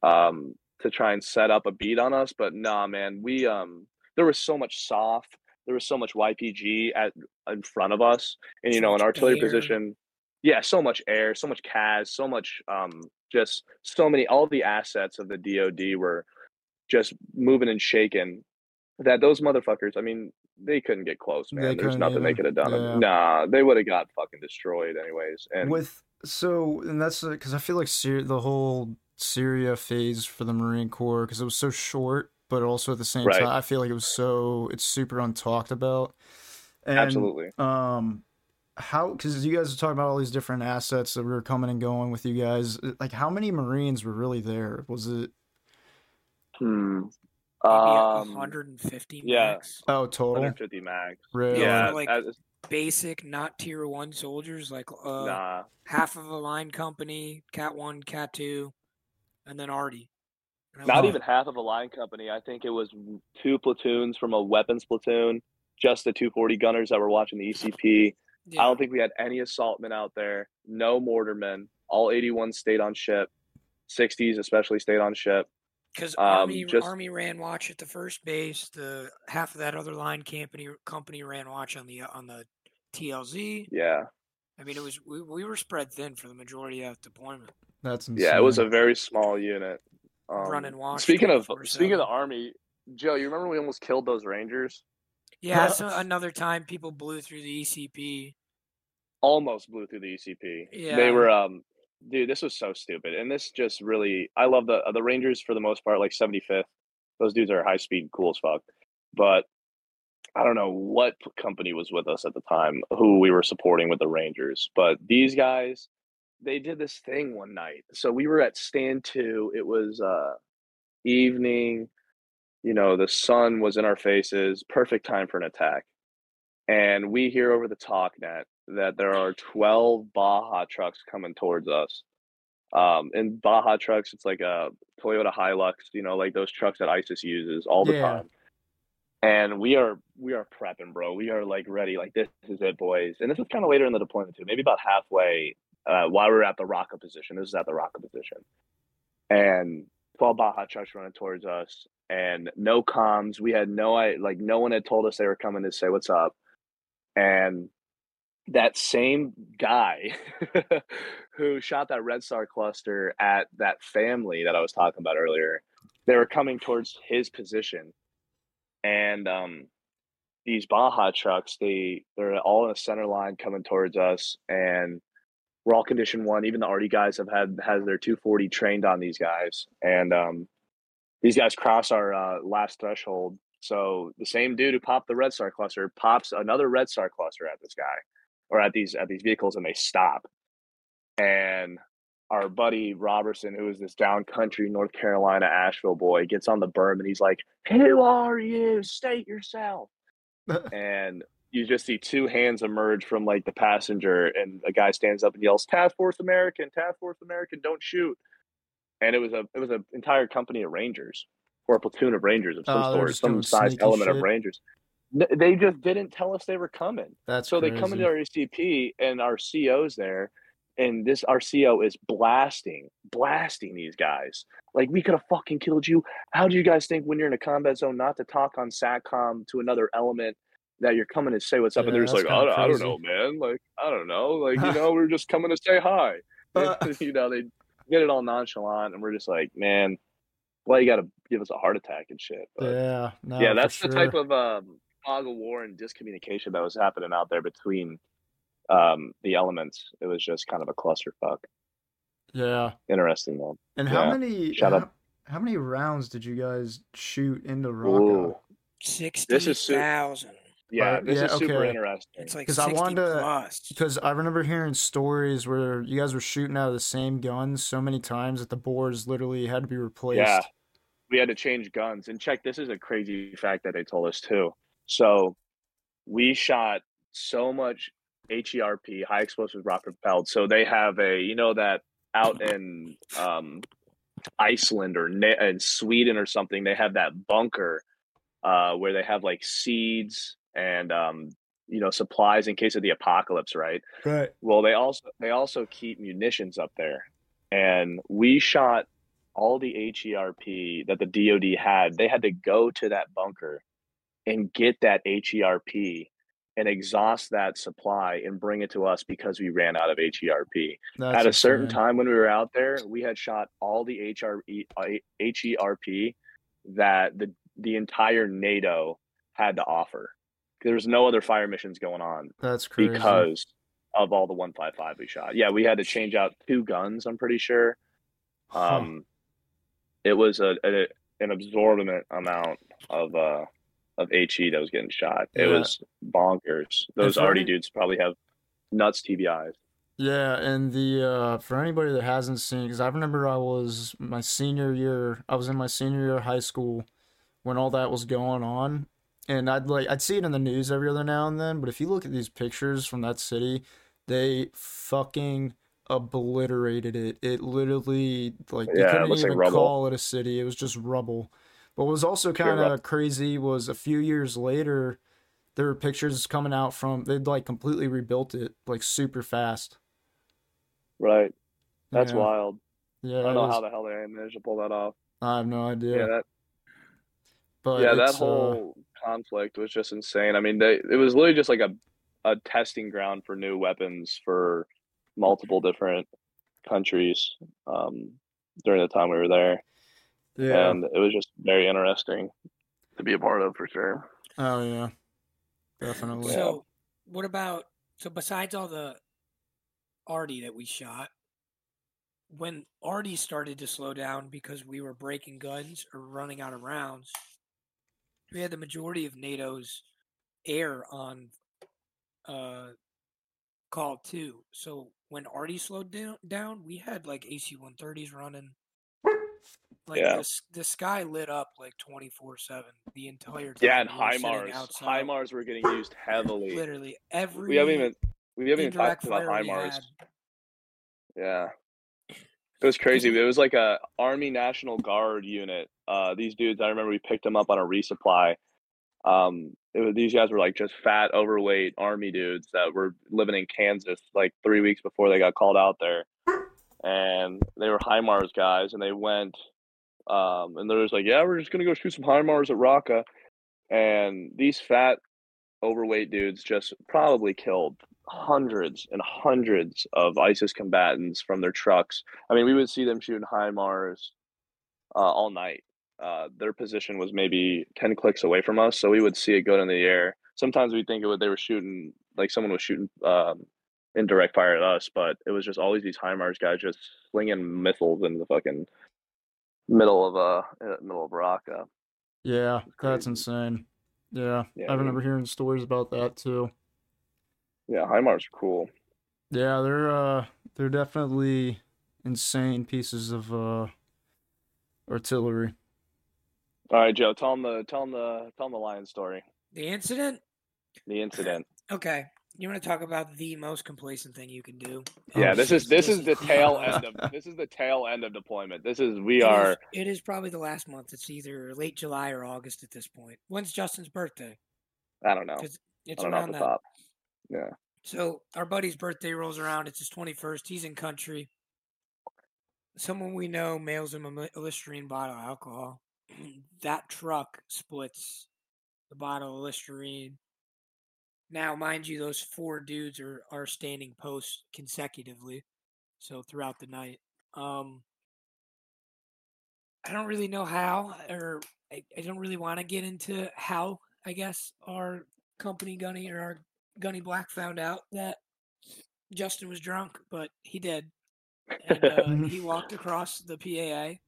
um to try and set up a beat on us but nah man we um there was so much SOF there was so much ypg at in front of us and you So know an artillery air. position yeah so much air so much cas so much um just so many all the assets of the dod were just moving and shaking that those motherfuckers i mean they couldn't get close man They there's nothing they could have done yeah. nah they would have got fucking destroyed anyways and with so and that's because I feel like Syria, the whole Syria phase for the Marine Corps because it was so short, but also at the same Right. time I feel like it was so it's super untalked about. And, absolutely Um, how because you guys are talking about all these different assets that were coming and going with you guys. Like, how many Marines were really there? Was it hmm. Maybe um 150 yeah. max. oh total? 150 max Really? Yeah, yeah like, as- Basic, not tier one soldiers, like uh, nah half of a line company, CAAT One, CAAT Two, and then arty. And not was- even half of a line company i think it was two platoons from a weapons platoon just the 240 gunners that were watching the ecp Yeah. I don't think we had any assaultmen out there. No mortarmen. All 81 stayed on ship. 60s especially stayed on ship. Because Um, Army just- Army ran watch at the first base. The half of that other line company company ran watch on the on the TLZ. Yeah. I mean, it was we, we were spread thin for the majority of deployment. That's insane. Yeah, it was a very small unit. Um, Running watch Speaking of speaking of the army, Joe, you remember we almost killed those Rangers? Yeah, so another time people blew through the E ECP. Almost blew through the ECP. Yeah. They were um dude, this was so stupid. And this just really I love the the Rangers for the most part, like 75th. Those dudes are high speed, cool as fuck. But I don't know what company was with us at the time who we were supporting with the Rangers, but these guys they did this thing one night. So we were at stand 2. It was uh evening, you know, the sun was in our faces, perfect time for an attack. And we hear over the talk net that there are 12 Baja trucks coming towards us. Um, and Baja trucks, it's like a Toyota Hilux, you know, like those trucks that ISIS uses all the Yeah. time. And we are we are prepping, bro. We are like ready, like this is it, boys. And this is kind of later in the deployment too, maybe about halfway uh, while we're at the Raqqa position. This is at the Raqqa position, and 12 Baja trucks running towards us, and no comms. We had no I like no one had told us they were coming to say what's up, and that same guy who shot that Red Star cluster at that family that I was talking about earlier, they were coming towards his position, and um, these Baja trucks, they they're all in a center line coming towards us, and we're all condition one. Even the arty guys have had has their 240 trained on these guys, and um, these guys cross our uh, last threshold. So the same dude who popped the Red Star cluster pops another Red Star cluster at this guy or at these at these vehicles, and they stop. And our buddy Robertson, who is this down country North Carolina Asheville boy, gets on the berm and he's like, "Who are you? State yourself." and you just see two hands emerge from like the passenger, and a guy stands up and yells, "Task Force American! Task Force American! Don't shoot!" And it was a it was an entire company of Rangers or a platoon of Rangers of some Oh, sort, some size element shit. of Rangers. They just didn't tell us they were coming. That's So crazy. they come into our ECP and our CO's there, and this our CO is blasting, blasting these guys. Like we could have fucking killed you. How do you guys think when you're in a combat zone not to talk on SATCOM to another element that you're coming to say what's up? and they're just like, I don't, I don't know, man. Like I don't know. Like you know, we're just coming to say hi. you know, they get it all nonchalant, and we're just like, man, well, you got to give us a heart attack and shit. But yeah, no, yeah, that's the type of um, fog of war and discommunication that was happening out there between um, the elements. It was just kind of a clusterfuck. yeah. Interesting though. And how Yeah. many Shut how, up. how many rounds did you guys shoot into Raqqa? Ooh, Sixty. Yeah, But- this yeah, is super okay. interesting. It's like 'Cause I wanted to- Because I remember hearing stories where you guys were shooting out of the same guns so many times that the bores literally had to be replaced. Yeah. we had to change guns. And check, this is a crazy fact that they told us too. So we shot so much HERP, high explosive rocket propelled. So they have a, you know, that out in um, Iceland or Ne- in Sweden or something, they have that bunker uh, where they have like seeds and um, you know supplies in case of the apocalypse, right? Right. Well, they also they also keep munitions up there, and we shot all the HERP that the DoD had. They had to go to that bunker and get that HERP and exhaust that supply and bring it to us because we ran out of HERP. That's At a certain insane. time when we were out there, we had shot all the HRE, HERP that the the entire NATO had to offer. There was no other fire missions going on That's crazy. because of all the 155 we shot. Yeah, we had to change out two guns, I'm pretty sure. Huh. Um it was a, a an absorbent amount of uh of HE that was getting shot. It Yeah. was bonkers. Those any- dudes probably have nuts TBIs. Yeah, and the uh, for anybody that hasn't seen, because I remember I was my senior year, I was in my senior year of high school when all that was going on, and I'd like I'd see it in the news every other now and then. But if you look at these pictures from that city, they fucking obliterated it. It literally like they Yeah, couldn't looks like even call it a city. It was just rubble. What was also kind of crazy was a few years later, there were pictures coming out from they'd like completely rebuilt it like super fast. Right. That's Yeah. wild. Yeah, I don't know is- how the hell they managed to pull that off. I have no idea. Yeah, that but yeah, that uh, whole conflict was just insane. I mean, they it was literally just like a a testing ground for new weapons for multiple different countries um, during the time we were there, yeah. and it was just very interesting to be a part of for sure. oh yeah, definitely. So, what about so besides all the arty that we shot, when arty started to slow down because we were breaking guns or running out of rounds, we had the majority of NATO's air on uh call two. So when arty slowed down, down we had like AC-130s running. Like Yeah. the, the sky lit up like 24/7 the entire time. Yeah, and we were sitting HIMARS, outside. HIMARs were getting used heavily. Literally every We haven't even we haven't even talked about fire we HIMARS. Yeah. It was crazy. It was like a Army National Guard unit. Uh, these dudes, I remember we picked them up on a resupply. Um, it was, these guys were like just fat, overweight Army dudes that were living in Kansas like three weeks before they got called out there, and they were high HIMARS guys, and they went, um, and they're just like, yeah, we're just gonna go shoot some high HIMARS at Raqqa, and these fat, overweight dudes just probably killed hundreds and hundreds of ISIS combatants from their trucks. I mean, we would see them shooting HIMARS uh, all night. Uh, their position was maybe 10 clicks away from us, so we would see it go in the air. Sometimes we think it would, they were shooting, like someone was shooting um, indirect fire at us, but it was just always these high HIMARS guys just slinging missiles in the fucking middle of uh, uh, middle of Raqqa. yeah, that's insane. Yeah, Yeah, I dude. remember hearing stories about that too. Yeah, HIMARS are cool. Yeah, they're uh they're definitely insane pieces of uh artillery. All right, Joe, tell them the tell them the tell them the lion story, The incident? the incident. Okay. You want to talk about the most complacent thing you can do? Yeah, Oh, this is this is the tail end of this is the tail end of deployment. This is we It are is- it is probably the last month. It's either late July or August at this point. When's Justin's birthday? I don't know. It's I don't know around the that. top. Yeah. So our buddy's birthday rolls around. It's his 21st. He's in country. Someone we know mails him a a Listerine bottle of alcohol. that truck splits the bottle of Listerine. Now, mind you, those four dudes are, are standing post consecutively. So throughout the night. Um, I don't really know how, or I, I don't really want to get into how, I guess, our company Gunny or our Gunny Black found out that Justin was drunk, but he did. And uh, he walked across the PAA,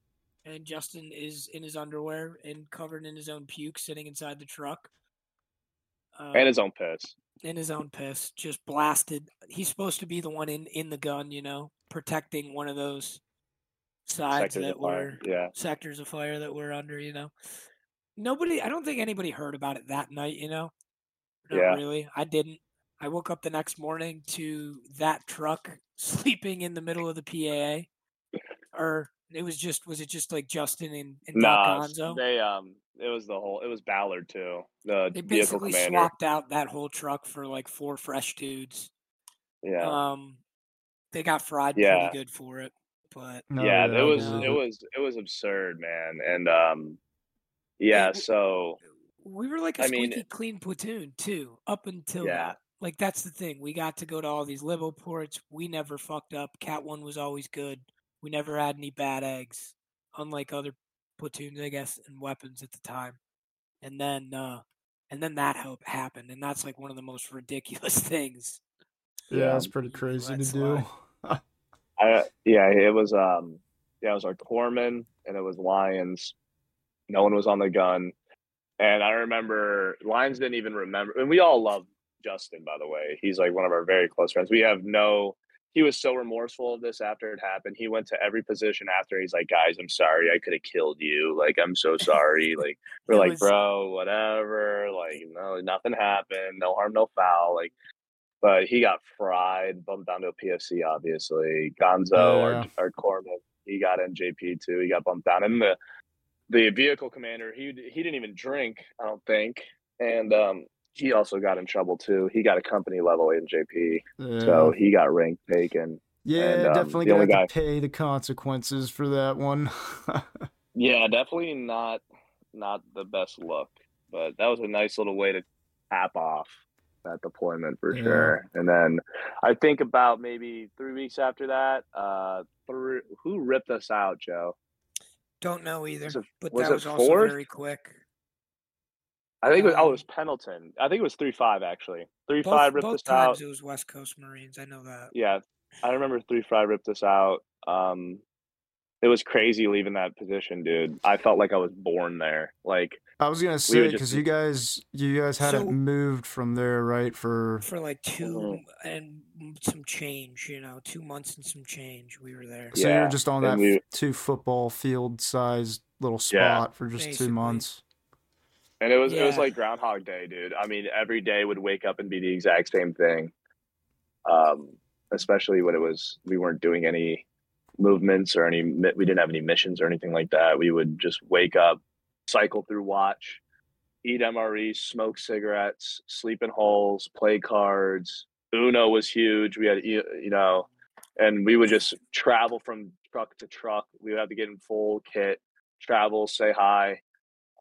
and Justin is in his underwear and covered in his own puke, sitting inside the truck. Uh, and his own piss. In his own piss, just blasted. He's supposed to be the one in in the gun, you know, protecting one of those sides sectors that were yeah sectors of fire that we're under. You know, nobody. I don't think anybody heard about it that night. You know, not yeah. really. I didn't. I woke up the next morning to that truck sleeping in the middle of the PAA, or it was just was it just like Justin and, and nah, Gonzo? They um it was the whole it was Ballard too. The they basically commander. swapped out that whole truck for like four fresh dudes. Yeah. Um they got fried yeah. pretty good for it. But no, yeah, it was no. it was it was absurd, man. And um yeah, so we were like a squeaky mean, clean platoon too, up until yeah. That. Like that's the thing. We got to go to all these libo ports. We never fucked up. CAAT one was always good. We never had any bad eggs, unlike other platoons, I guess, and weapons at the time. And then, uh, and then that hope happened, and that's like one of the most ridiculous things. Yeah, it's pretty crazy to do. I, yeah, it was. Um, yeah, it was our corpsman, and it was Lyons. No one was on the gun, and I remember Lyons didn't even remember. And we all love Justin, by the way. He's like one of our very close friends. We have no he was so remorseful of this after it happened. He went to every position after. He's like, guys, I'm sorry. I could have killed you. Like, I'm so sorry. Like, we're like, was... bro, whatever. Like, no, nothing happened. No harm, no foul. Like, but he got fried, bumped down to a PFC, obviously. Gonzo, yeah. our, our corpsman, he got NJP too. He got bumped down. And the, the vehicle commander, he, he didn't even drink, I don't think. And, um, he also got in trouble too. He got a company level NJP, yeah. so he got rank taken. Yeah, and, um, definitely gonna have guy... to pay the consequences for that one. yeah, definitely not not the best look, but that was a nice little way to tap off that deployment for yeah. sure. And then I think about maybe three weeks after that, uh, th- who ripped us out, Joe? Don't know either, it, but was that was also very quick. I think it was, oh, it was Pendleton. I think it was three five actually. Three both, five ripped both us times out. It was West Coast Marines. I know that. Yeah, I remember three five ripped us out. Um, it was crazy leaving that position, dude. I felt like I was born there. Like I was gonna say, because you guys, you guys hadn't so, moved from there, right? For for like 2 mm-hmm. and some change, you know, two months and some change. We were there. So yeah. you were just on that we, two football field sized little spot yeah. for just Basically. two months. And it was yeah. it was like Groundhog Day, dude. I mean, every day would wake up and be the exact same thing. Um, especially when it was we weren't doing any movements or any we didn't have any missions or anything like that. We would just wake up, cycle through watch, eat MREs, smoke cigarettes, sleep in holes, play cards. Uno was huge. We had you know, and we would just travel from truck to truck. We would have to get in full kit, travel, say hi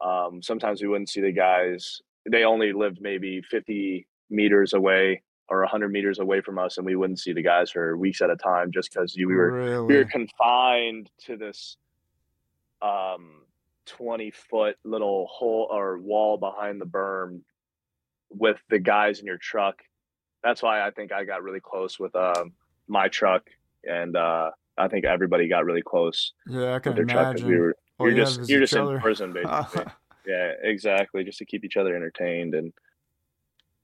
um, sometimes we wouldn't see the guys. They only lived maybe 50 meters away or 100 meters away from us, and we wouldn't see the guys for weeks at a time just because we were really? we were confined to this um, 20 foot little hole or wall behind the berm with the guys in your truck. That's why I think I got really close with um, my truck, and uh, I think everybody got really close. Yeah, I can imagine. we were you're just you're just other. in prison basically. yeah, exactly, just to keep each other entertained and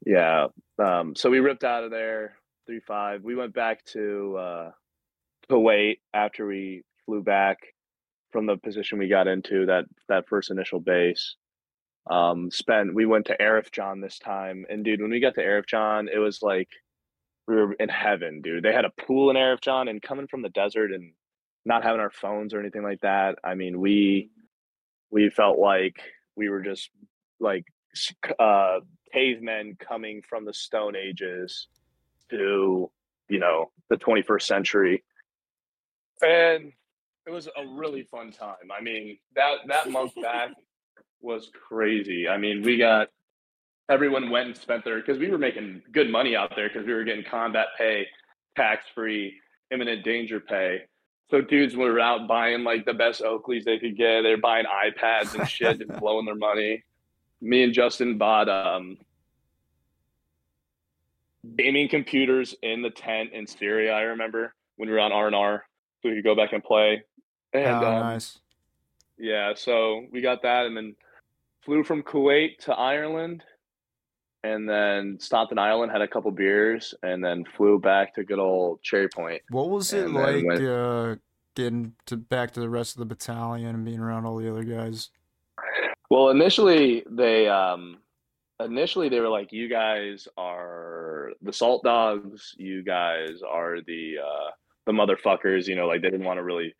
yeah. Um, so we ripped out of there three five. We went back to uh, Kuwait after we flew back from the position we got into that that first initial base. Um, spent we went to Arifjan this time, and dude, when we got to Arifjan, it was like we were in heaven, dude. They had a pool in Arifjan, and coming from the desert and not having our phones or anything like that. I mean, we we felt like we were just like uh, cavemen coming from the Stone Ages to you know the 21st century, and it was a really fun time. I mean that that month back was crazy. I mean, we got everyone went and spent their because we were making good money out there because we were getting combat pay, tax free, imminent danger pay so dudes were out buying like the best Oakleys they could get. They're buying iPads and shit and blowing their money. Me and Justin bought um, gaming computers in the tent in Syria. I remember when we were on R and R, so we could go back and play. And, oh, um, nice. Yeah, so we got that, and then flew from Kuwait to Ireland, and then stopped in Ireland, had a couple beers, and then flew back to good old Cherry Point. What was it like went... uh, getting to back to the rest of the battalion and being around all the other guys? Well, initially they um, initially they were like, "You guys are the salt dogs. You guys are the uh, the motherfuckers." You know, like they didn't want to really.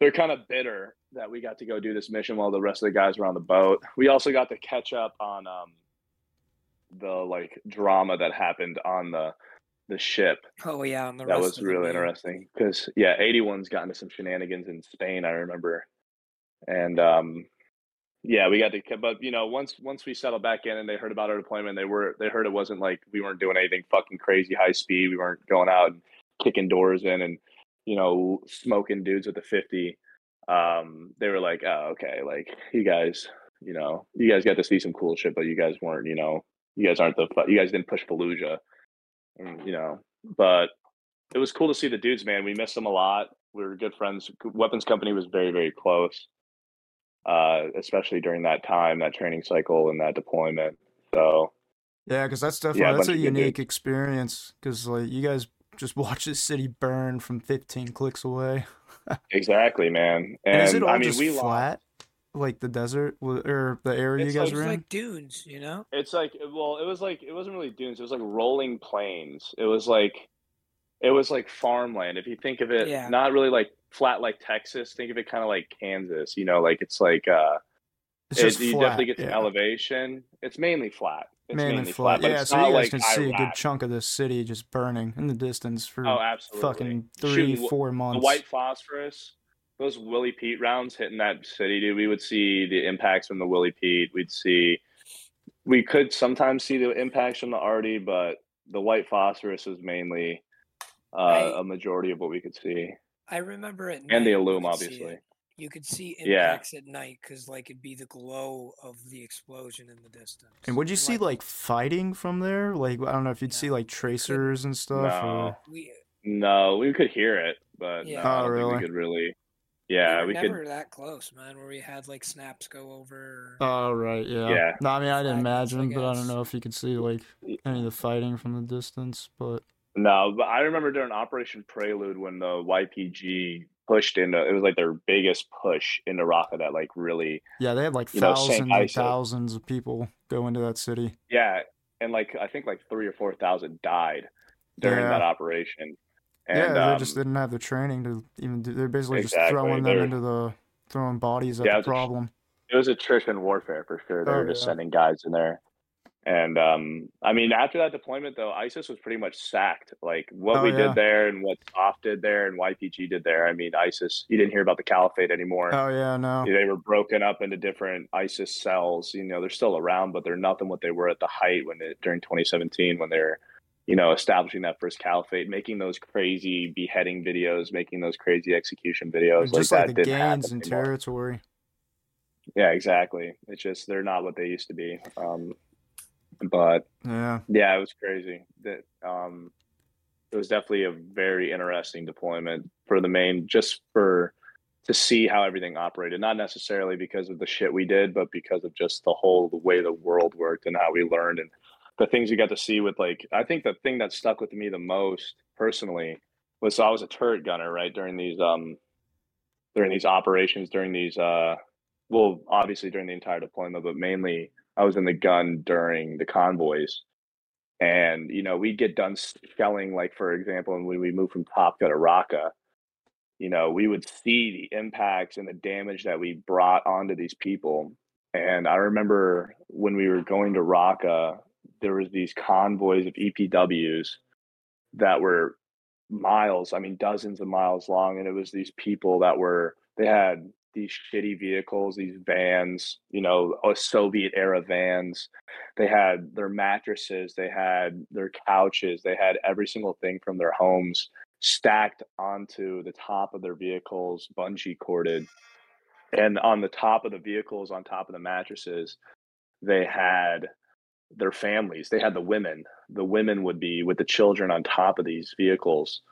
They're kind of bitter that we got to go do this mission while the rest of the guys were on the boat. We also got to catch up on um, the like drama that happened on the the ship. Oh yeah, on the that was really interesting because yeah, 81's gotten to some shenanigans in Spain. I remember, and um, yeah, we got to. But you know, once once we settled back in and they heard about our deployment, they were they heard it wasn't like we weren't doing anything fucking crazy high speed. We weren't going out and kicking doors in and you know smoking dudes with the 50 um they were like oh okay like you guys you know you guys got to see some cool shit but you guys weren't you know you guys aren't the you guys didn't push Fallujah, you know. But it was cool to see the dudes, man. We missed them a lot. We were good friends. Weapons Company was very very close, uh, especially during that time, that training cycle, and that deployment. So yeah, because that's definitely yeah, that's a unique experience. Because like you guys just watch this city burn from 15 clicks away. exactly, man. And, and is it all I mean, just we flat? Like the desert or the area it's you guys like, were in? like dunes, you know? It's like well, it was like it wasn't really dunes. It was like rolling plains. It was like it was like farmland. If you think of it, yeah. not really like flat like Texas. Think of it kind of like Kansas. You know, like it's like uh, it's just it, you definitely get some yeah. elevation. It's mainly flat. It's mainly, mainly flat. flat yeah, so you guys like can see a good chunk of the city just burning in the distance for oh, absolutely. fucking three, Shooting, four months. The white phosphorus those Willie Pete rounds hitting that city, dude, we would see the impacts from the Willie Pete. We'd see, we could sometimes see the impacts from the arty, but the white phosphorus is mainly uh, I, a majority of what we could see. I remember it, and the Illum, obviously. You could see impacts yeah. at night because, like, it'd be the glow of the explosion in the distance. And would you and see like, like, fighting from there? Like, I don't know if you'd no, see like tracers and stuff. No, or... we, no, we could hear it, but yeah. no, oh, really? we could really. Yeah, we, we never could. that close, man. Where we had like snaps go over. Oh right, yeah. Yeah. No, I mean I didn't imagine, I but I don't know if you could see like any of the fighting from the distance, but. No, but I remember during Operation Prelude when the YPG pushed into it was like their biggest push into Raqqa that like really yeah they had like thousands know, and thousands of people go into that city yeah and like I think like three or four thousand died during yeah. that operation and, yeah, they um, just didn't have the training to even do. They're basically exactly. just throwing them they're, into the throwing bodies at yeah, the problem. It was attrition warfare for sure. They oh, were just yeah. sending guys in there. And um, I mean, after that deployment, though, ISIS was pretty much sacked. Like what oh, we yeah. did there, and what SOF did there, and YPG did there. I mean, ISIS. You didn't hear about the caliphate anymore. Oh yeah, no. They were broken up into different ISIS cells. You know, they're still around, but they're nothing what they were at the height when it, during 2017 when they're you know, establishing that first caliphate, making those crazy beheading videos, making those crazy execution videos, like, like the gains in territory. Yeah, exactly. It's just they're not what they used to be. Um, but yeah, yeah, it was crazy. That um, it was definitely a very interesting deployment for the main, just for to see how everything operated. Not necessarily because of the shit we did, but because of just the whole the way the world worked and how we learned and the things you got to see with like I think the thing that stuck with me the most personally was so I was a turret gunner right during these um during these operations during these uh well obviously during the entire deployment but mainly I was in the gun during the convoys. And you know we'd get done shelling like for example and when we moved from Tabqa to Raqqa you know we would see the impacts and the damage that we brought onto these people. And I remember when we were going to Raqqa there was these convoys of EPWs that were miles, I mean dozens of miles long and it was these people that were they had these shitty vehicles, these vans, you know, Soviet era vans. They had their mattresses, they had their couches, they had every single thing from their homes stacked onto the top of their vehicles, bungee corded. And on the top of the vehicles, on top of the mattresses, they had their families. They had the women. The women would be with the children on top of these vehicles.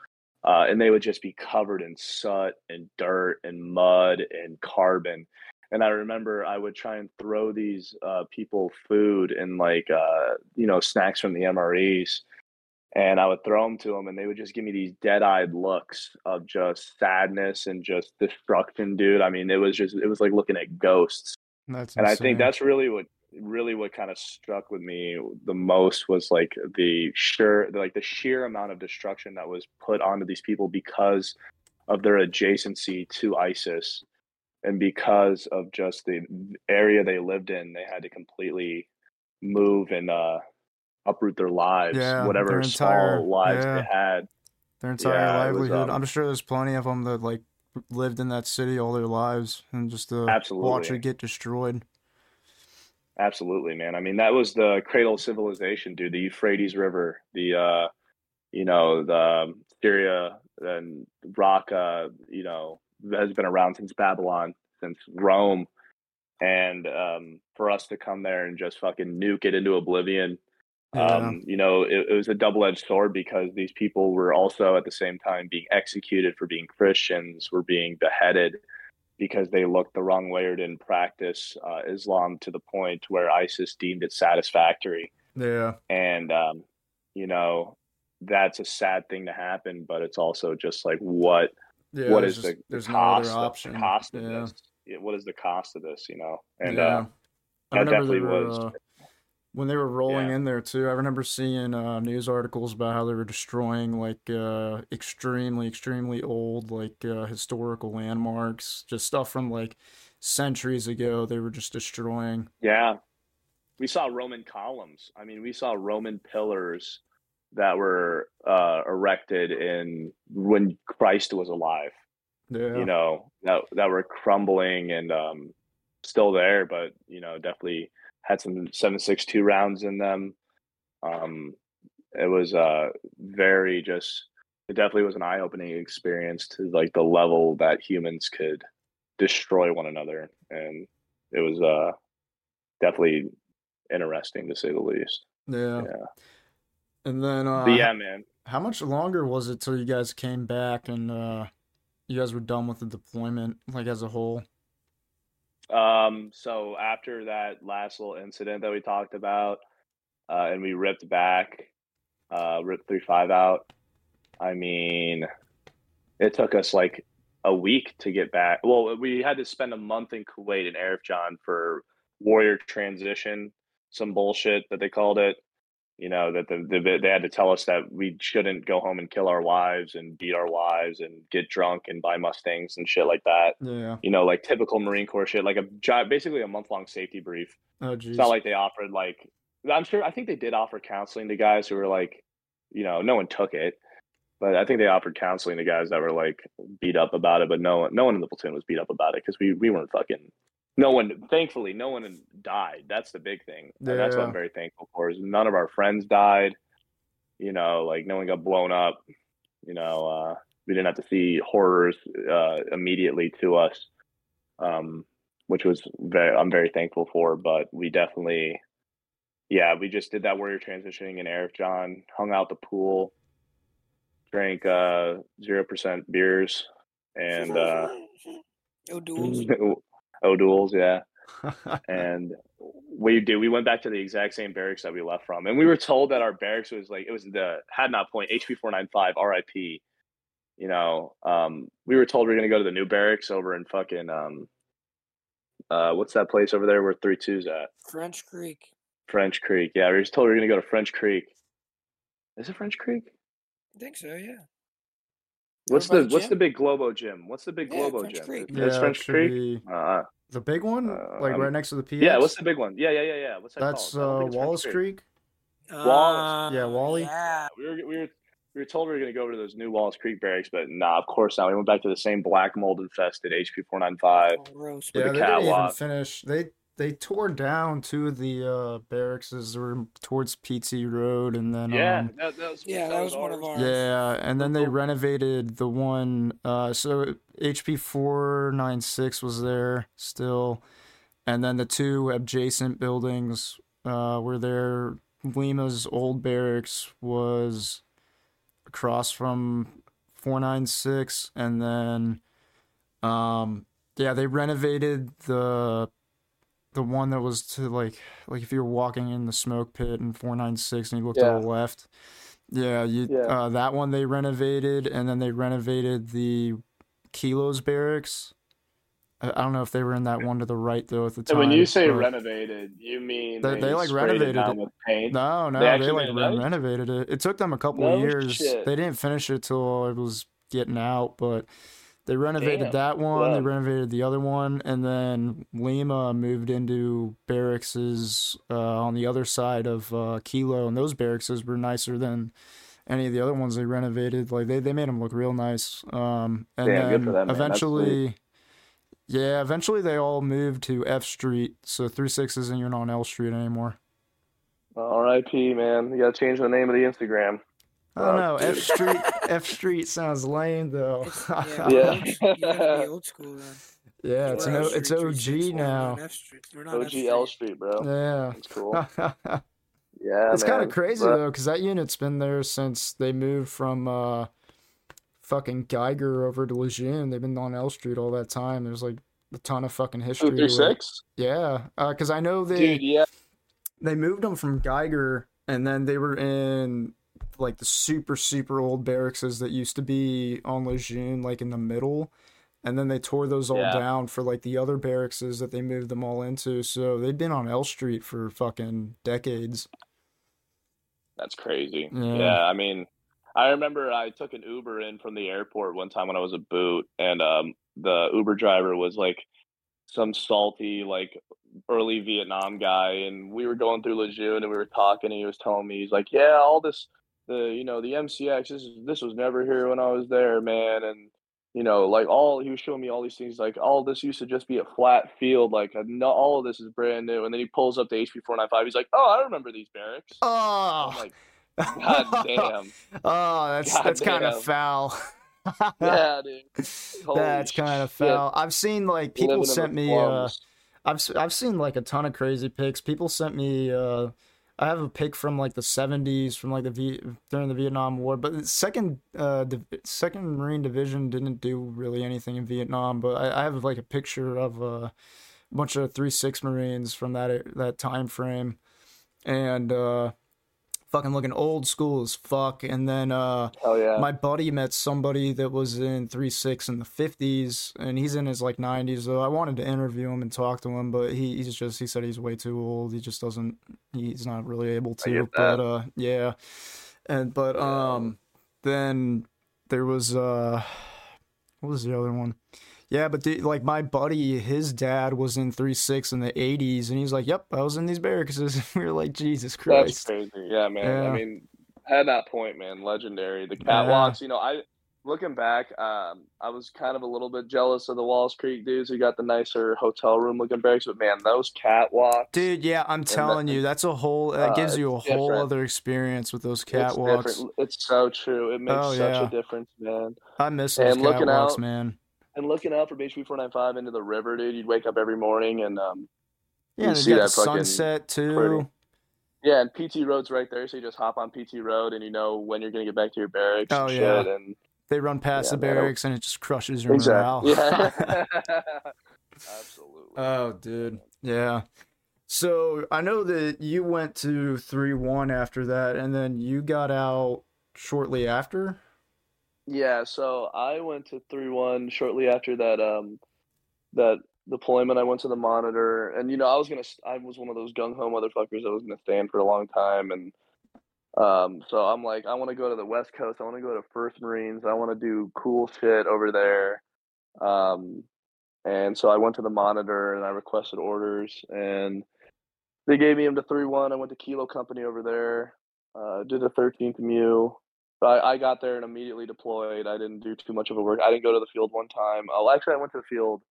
Uh, and they would just be covered in soot and dirt and mud and carbon. and I remember I would try and throw these uh, people food and like uh, you know snacks from the MREs, and I would throw them to them, and they would just give me these dead-eyed looks of just sadness and just destruction, dude. I mean, it was just it was like looking at ghosts. That's and insane. I think that's really what really what kind of struck with me the most was like the sure like the sheer amount of destruction that was put onto these people because of their adjacency to ISIS and because of just the area they lived in, they had to completely move and uh, uproot their lives, Yeah, whatever their small entire- lives yeah. they had. their entire yeah, it was, livelihood. um, I'm sure there's plenty of them that like lived in that city all their lives and just to watch it get destroyed. Absolutely, man. I mean, that was the cradle of civilization, dude. The Euphrates River, the uh, you know, the um, Syria and Raqqa, you know, has been around since Babylon, since Rome, and um, for us to come there and just fucking nuke it into oblivion, Yeah. um, you know, it, it was a double-edged sword because these people were also at the same time being executed for being Christians, were being beheaded because they looked the wrong way or didn't practice uh, Islam to the point where ISIS deemed it satisfactory. yeah. And, um, you know, that's a sad thing to happen, but it's also just like what Yeah. what is just- the, the there's no cost, other option. the cost of yeah. this? What is the cost of this, you know? And yeah. uh, that definitely was- uh, when they were rolling Yeah. in there too. I remember seeing uh, news articles about how they were destroying like uh, extremely, extremely old like uh, historical landmarks, just stuff from like centuries ago. They were just destroying. Yeah. We saw Roman columns. I mean, we saw Roman pillars that were uh, erected in when Christ was alive. Yeah. You know, that that were crumbling and um, still there, but you know, definitely had some seven six two rounds in them. Um, it was uh very just. It definitely was an eye opening experience to like the level that humans could destroy one another, and it was uh definitely interesting to say the least. yeah. Yeah. And then uh, yeah, man. how much longer was it till you guys came back and uh, you guys were done with the deployment, like as a whole? Um, so after that last little incident that we talked about, uh, and we ripped back, uh, ripped three five out. I mean, it took us like a week to get back. Well, we had to spend a month in Kuwait and Arifjan for warrior transition, some bullshit that they called it. You know that the, the they had to tell us that we shouldn't go home and kill our wives and beat our wives and get drunk and buy mustangs and shit like that Yeah. you know, like typical Marine Corps shit, like a basically a month long safety brief. Oh, geez. It's not like they offered like I'm sure I think they did offer counseling to guys who were like, you know, no one took it, but I think they offered counseling to guys that were like beat up about it, but no one, no one in the platoon was beat up about it because we we weren't fucking. No one, thankfully, no one died. That's the big thing, and that's what I'm very thankful for. Is none of our friends died. You know, like no one got blown up. You know, uh, we didn't have to see horrors uh, immediately to us, um, which was very I'm very thankful for. But we definitely, yeah, we just did that warrior transitioning in Arifjan, hung out the pool, drank uh, zero percent beers, and uh, no duels. O'Doul's, yeah. And we did. We went back to the exact same barracks that we left from, and we were told that our barracks was like it was the had not point HP four nine five RIP. You know, um, we were told we are gonna go to the new barracks over in fucking um, uh, what's that place over there where three twos at French Creek. French Creek? Yeah, we were just told we are gonna go to French Creek. Is it French Creek? I think so. Yeah. What's by the the what's the big Globo gym? What's the big Yeah, Globo French gym? Creek. Yeah, this French should Creek? be Uh, the big one, Uh, like right next to the PX. yeah, what's the big one? Yeah, yeah, yeah, yeah. What's that That's called? I uh, think it's French Wallace Creek. Wallace. Yeah, Uh, Wally. Yeah. We were we were we were told we were going to go over to those new Wallace Creek barracks, but nah, of course not. We went back to the same black mold infested HP four nine five. Oh, gross. Yeah, the they didn't even finish. They they tore down two of the uh, barracks that were towards PT Road, and then Yeah, um, that, that was Yeah, that was one of ours. ours. Yeah, and then they renovated the one. Uh, so HP four nine six was there still, and then the two adjacent buildings uh, were there. Lima's old barracks was across from four nine six, and then um, Yeah, they renovated the the one that was to like like if you were walking in the smoke pit in 496 and you looked Yeah. to the left. Yeah, you Yeah. uh that one they renovated and then they renovated the Kilos barracks. I I don't know if they were in that one to the right though at the And time. when you say but- renovated, you mean They- they, like, renovated down it. with paint? No, no, They they, like re- renovated it. It took them a couple No of years. shit. They didn't finish it till it was getting out, but they renovated Damn. that one. They renovated the other one, and then Lima moved into barrackses uh, on the other side of uh, Kilo, and those barrackses were nicer than any of the other ones they renovated. Like they, they made them look real nice. Um, and Damn, good then for them, man. That's eventually. Yeah, eventually they all moved to F Street, so three six isn't even on L Street anymore. R.I.P. Man, you gotta change the name of the Instagram. I don't Oh, know. F. Street F Street sounds lame though. It's, yeah, Yeah. old- you gotta be old school then. yeah, it's Or an L o, Street, it's OG now. F Street. We're not F OG Street. L Street, bro. Yeah. That's cool. Yeah, it's kind of crazy But- though, because that unit's been there since they moved from uh, fucking Geiger over to Lejeune. They've been on L Street all that time. There's like a ton of fucking history. Two to through it. six, Yeah, because I know they dude. Yeah, they moved them from Geiger, and then they were in like the super super old barracks that used to be on Lejeune, like in the middle, and then they tore those all Yeah. down for like the other barracks that they moved them all into. So they've been on L Street for fucking decades. that's crazy. Yeah. Yeah. I mean, I remember I took an Uber in from the airport one time when I was a boot, and um, the Uber driver was like some salty, like early Vietnam guy, and we were going through Lejeune and we were talking, and he was telling me, he's like, "Yeah, all this, the you know, the MCX, this is this was never here when I was there, man," and you know, like all he was showing me all these things, like all this used to just be a flat field, like no, all of this is brand new, and then he pulls up the HP four nine five, he's like, "Oh, I remember these barracks." Oh, like, God damn. oh, that's God that's kind of foul. Yeah, dude. Holy that's kind of foul. I've seen like people in the sent me. Uh. I've I've seen like a ton of crazy pics. People sent me. Uh, I have a pic from like the '70s, from like the v- during the Vietnam War. But the second, uh, Div- second Marine Division didn't do really anything in Vietnam. But I, I have like a picture of uh, a bunch of three six Marines from that that time frame, and uh, fucking looking old school as fuck. And then uh, Hell yeah. my buddy met somebody that was in three six in the fifties, and he's in his like nineties. So I wanted to interview him and talk to him, but he, he's just he said he's way too old. He just doesn't. He's not really able to. But uh, yeah, and but um, then there was uh, what was the other one? Yeah, but the, like my buddy, his dad was in three six in the eighties, and he's like, "Yep, I was in these barracks." we were like, "Jesus Christ!" That's Christ!" crazy. Yeah, man. Yeah. I mean, at that point, man, legendary. The catwalks, you know, I looking back, um, I was kind of a little bit jealous of the Wallace Creek dudes who got the nicer hotel room looking barracks, but man, those catwalks. Dude, yeah, I'm telling you, that's a whole. That Uh, gives you a it's whole different. other experience with those It's catwalks. different. It's so true. It makes Oh, such yeah. a difference, man. I miss those And catwalks, out- man. And looking out four nine five into the river, dude, you'd wake up every morning and um, Yeah, you see that sunset too. pretty. yeah, and PT Road's right there, so you just hop on PT Road and you know when you're gonna get back to your barracks Oh, and yeah. shit. And They run past Yeah, the barracks and it just crushes your exactly, morale. yeah, absolutely. oh, dude, yeah. So I know that you went to three one after that, and then you got out shortly after. Yeah, so I went to three one shortly after that um that deployment. I went to the monitor, and you know I was gonna I was one of those gung ho motherfuckers that was gonna stand for a long time, and um so I'm like I want to go to the West Coast. I want to go to First Marines. I want to do cool shit over there. Um, and so I went to the monitor and I requested orders, and they gave me them to three one. I went to Kilo Company over there. Uh, did the 13th MEU. But I, I got there and immediately deployed. I didn't do too much of a work. I didn't go to the field one time. Oh, actually, I went to the field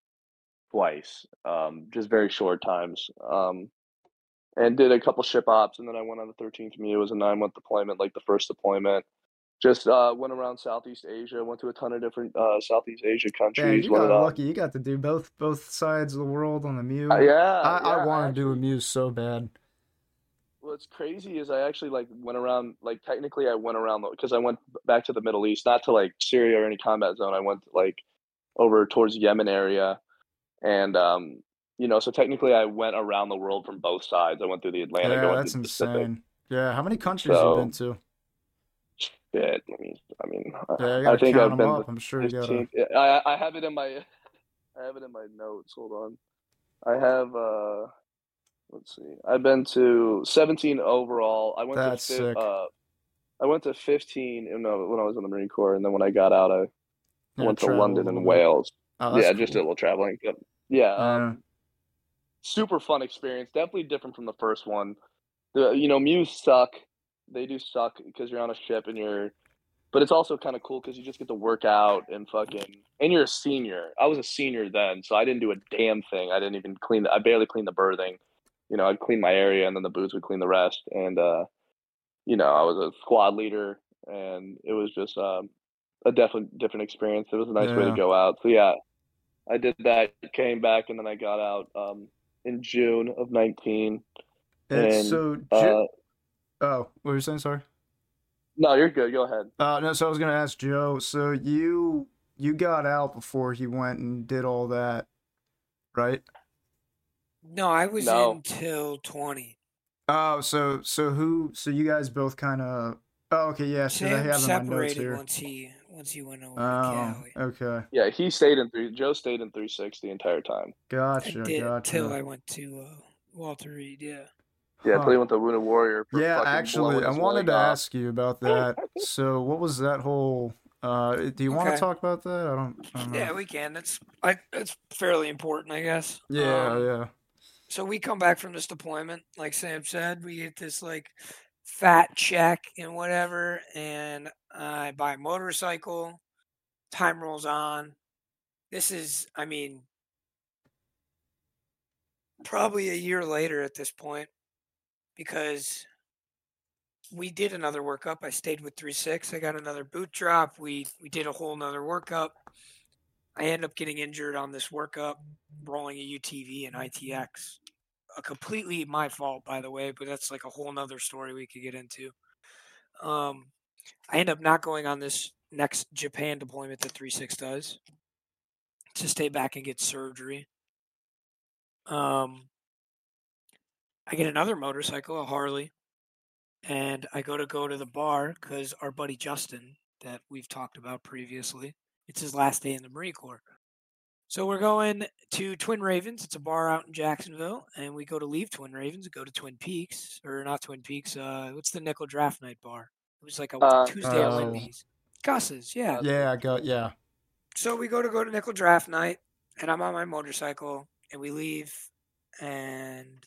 twice, um, just very short times, um, and did a couple ship ops. And then I went on the 13th MEU. It was a nine month deployment, like the first deployment. Just uh, went around Southeast Asia. Went to a ton of different uh, Southeast Asia Yeah, countries. you went got lucky. You got to do both both sides of the world on the MEU. Uh, yeah, I, I want to do a MEU so bad. What's crazy is I actually like went around like technically I went around because I went back to the Middle East, not to like Syria or any combat zone. I went like over towards Yemen area, and um, you know, so technically I went around the world from both sides. I went through the Atlantic. Yeah, that's insane. Yeah, how many countries so, you been to? Shit, I mean, I mean, yeah, I think I've been. Up. I'm sure you gotta. I I have it in my, I have it in my notes. Hold on, I have. uh Let's see. I've been to 17 overall. I went That's to sick. Uh, I went to 15 you know, when I was in the Marine Corps, and then when I got out, I yeah, went to London and Wales. Oh, yeah, cool. just a little traveling. Yeah, um, super fun experience. Definitely different from the first one. The you know MEUs suck. They do suck because you're on a ship and you're, but it's also kind of cool because you just get to work out and fucking and you're a senior. I was a senior then, so I didn't do a damn thing. I didn't even clean. I barely cleaned the berthing. You know, I'd clean my area and then the boots would clean the rest. And uh, you know, I was a squad leader, and it was just um, a definitely different experience. It was a nice yeah. way to go out. So yeah, I did that. Came back, and then I got out um, in June of nineteen. And, and so, uh, oh, what were you saying? Sorry. No, you're good. Go ahead. Uh, no, so I was gonna ask Joe. So you you got out before he went and did all that, right? No, I was no. until twenty. Oh, so so who? So you guys both kind of. Oh, okay, yeah. So Sam I have separated once he once he went over oh, Cali. okay. Yeah, he stayed in three. Joe stayed in three six the entire time. Gotcha, I did gotcha. Until I went to uh, Walter Reed. Yeah. Yeah, huh. until he went to Wounded Warrior. yeah, actually, I wanted to off. ask you about that. so, what was that whole? Uh, do you okay. want to talk about that? I don't. I don't yeah, we can. That's I. It's fairly important, I guess. Yeah, um, yeah. So we come back from this deployment, like Sam said, we get this like fat check and whatever, and I buy a motorcycle. Time rolls on. This is, I mean, probably a year later at this point, because we did another workup. I stayed with three six. I got another boot drop. We we did a whole nother workup. I end up getting injured on this workup, rolling a UTV and ITX. Completely my fault, by the way, but that's like a whole nother story we could get into. Um, I end up not going on this next Japan deployment that 36 does to stay back and get surgery. Um, I get another motorcycle, a Harley, and I go to go to the bar because our buddy Justin, that we've talked about previously, it's his last day in the Marine Corps. So we're going to Twin Ravens. It's a bar out in Jacksonville, and we go to leave Twin Ravens and go to Twin Peaks, or not Twin Peaks. Uh, what's the Nickel Draft Night bar? It was like a uh, Tuesday at Wendy's. Gus's, yeah. Yeah, I got yeah. So we go to go to Nickel Draft Night, and I'm on my motorcycle, and we leave, and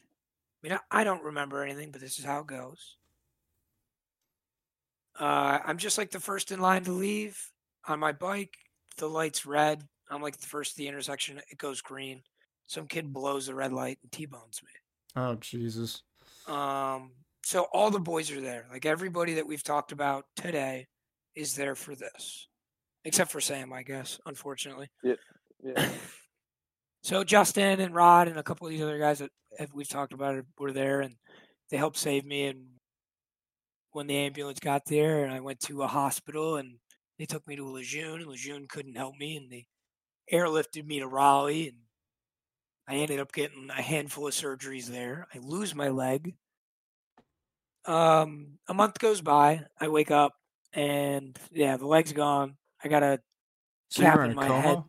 I mean I don't remember anything, but this is how it goes. Uh, I'm just like the first in line to leave on my bike the light's red. I'm like the first the intersection. It goes green. Some kid blows the red light and T-bones me. Oh Jesus. Um. So all the boys are there. Like everybody that we've talked about today is there for this, except for Sam, I guess. Unfortunately. Yeah. Yeah. so Justin and Rod and a couple of these other guys that we've talked about it were there, and they helped save me. And when the ambulance got there, and I went to a hospital, and they took me to Lejeune, and Lejeune couldn't help me, and they airlifted me to Raleigh, and I ended up getting a handful of surgeries there. I lose my leg. Um, a month goes by. I wake up, and yeah, the leg's gone. I got a so cap in my coma? head.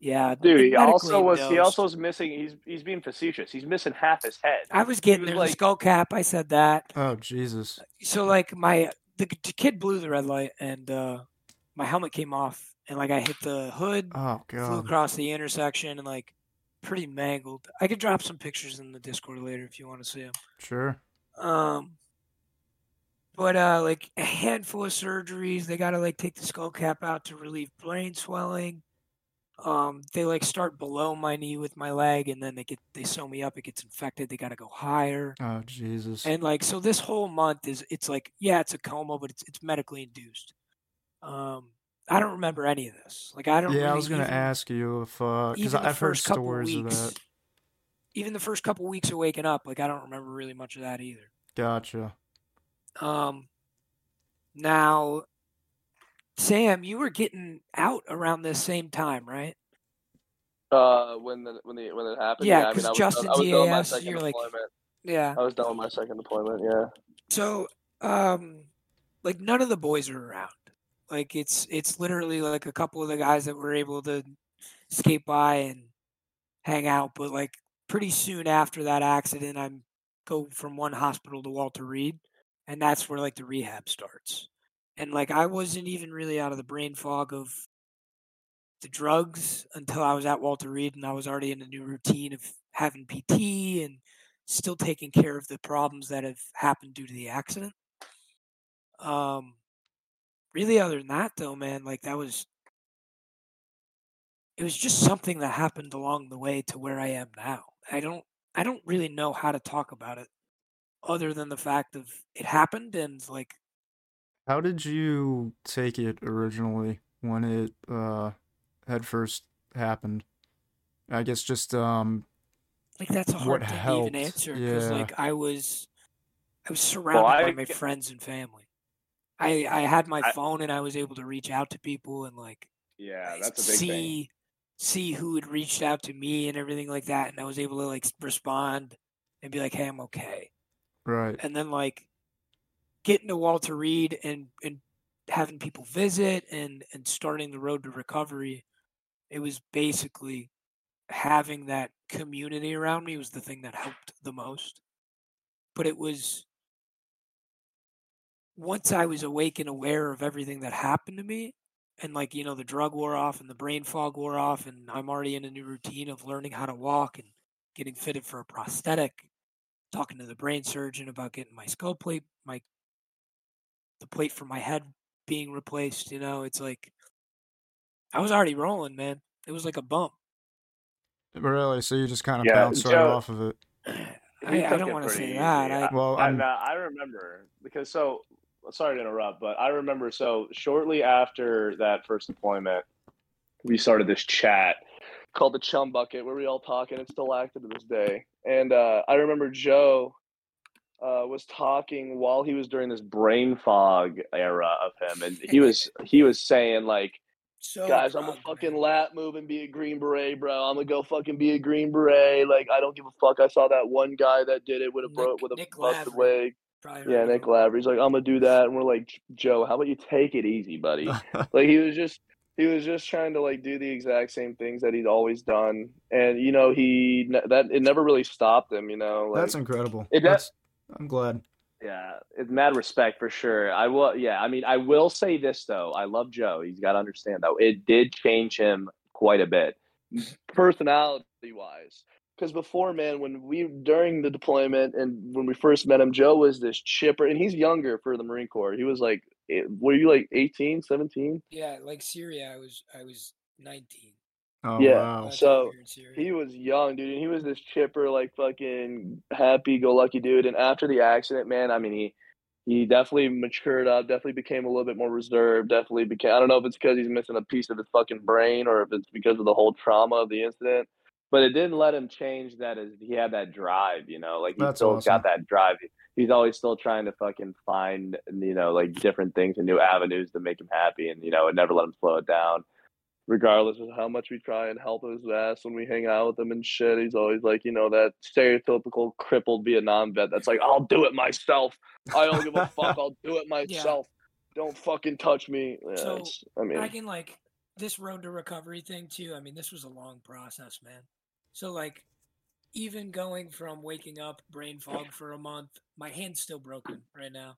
Yeah, dude. He also was. He also was missing. He's he's being facetious. He's missing half his head. I was getting was like, the skull cap. I said that. Oh Jesus! So like my the, the kid blew the red light, and uh, my helmet came off and like I hit the hood, oh, God. flew across the intersection and like pretty mangled. I could drop some pictures in the Discord later if you want to see them. Sure. Um, but uh, like a handful of surgeries. They got to like take the skull cap out to relieve brain swelling. Um, they like start below my knee with my leg, and then they get they sew me up. It gets infected. They got to go higher. Oh Jesus! And like so, this whole month is it's like yeah, it's a coma, but it's it's medically induced. Um, I don't remember any of this. Like I don't. Yeah, really I was gonna even, ask you if because uh, I've heard stories weeks, of that. Even the first couple weeks of waking up, like I don't remember really much of that either. Gotcha. Um. Now, Sam, you were getting out around this same time, right? Uh, when the when the when it happened. Yeah, I mean, because I was, Justin I was done Diaz, second you're like, deployment. yeah. I was done with my second deployment. Yeah. So, um, like none of the boys are around. Like it's it's literally like a couple of the guys that were able to skate by and hang out, but like pretty soon after that accident, I'm go from one hospital to Walter Reed, and that's where like the rehab starts. And like I wasn't even really out of the brain fog of the drugs until I was at Walter Reed, and I was already in a new routine of having PT and still taking care of the problems that have happened due to the accident. Um, really, other than that, though, man, like that was it was just something that happened along the way to where I am now. I don't I don't really know how to talk about it other than the fact of it happened and like How did you take it originally when it uh had first happened? I guess just um like that's a hard thing to even answer because yeah. like I was I was surrounded by I my friends and family. I I had my I- phone and I was able to reach out to people and like Yeah, that's a big see thing. see who had reached out to me and everything like that and I was able to like respond and be like hey I'm okay right. and then like getting to Walter Reed and and having people visit and and starting the road to recovery it was basically having that community around me was the thing that helped the most but it was once I was awake and aware of everything that happened to me and like you know the drug wore off and the brain fog wore off and I'm already in a new routine of learning how to walk and getting fitted for a prosthetic talking to the brain surgeon about getting my skull plate my the plate for my head being replaced you know it's like I was already rolling man it was like a bump Really? So you just kind of Yeah, bounced right off of it. I, I don't want to say easy. that I, Well, I, I'm- I, I remember because so sorry to interrupt, but I remember so shortly after that first deployment, we started this chat called the Chum Bucket where we all talk, and it's still active to this day. And uh, I remember Joe uh, was talking while he was during this brain fog era of him, and he was he was saying like so guys, I'm a fucking lat move and be a Green Beret, bro. I'm gonna go fucking be a Green Beret. Like I don't give a fuck. I saw that one guy that did it with a bro Nick- with a Nick busted Lavery. leg. Probably Yeah, Nick him. Lavery. He's like, I'm gonna do that, and we're like, Joe, how about you take it easy, buddy? like he was just he was just trying to like do the exact same things that he'd always done, and you know he that it never really stopped him. You know, like, That's incredible. It- that- That's, I'm glad. yeah, it's mad respect for sure. I will. Yeah, I mean, I will say this though. I love Joe. He's got to understand though. It did change him quite a bit, personality wise. Because before, man, when we during the deployment and when we first met him, Joe was this chipper, and he's younger for the Marine Corps. He was like, eh, were you like 18, 17? Yeah, like Syria, I was I was 19. Oh Yeah, wow. So time we were in Syria. He was young, dude, and he was this chipper, like fucking happy-go-lucky dude. And after the accident, man, I mean, he he definitely matured up, definitely became a little bit more reserved, definitely became. I don't know if it's because he's missing a piece of his fucking brain or if it's because of the whole trauma of the incident. But it didn't let him change that. As he had that drive, you know, like he That's still awesome. got that drive. He's always still trying to fucking find, you know, like different things and new avenues to make him happy, and you know, it never let him slow it down regardless of how much we try and help his ass when we hang out with him and shit. He's always like, you know, that stereotypical crippled Vietnam vet that's like, I'll do it myself. I don't give a fuck. I'll do it myself. Don't fucking touch me. Yeah, So, I mean, I can like this road to recovery thing too. I mean, this was a long process, man. So like even going from waking up brain fog for a month, my hand's still broken right now.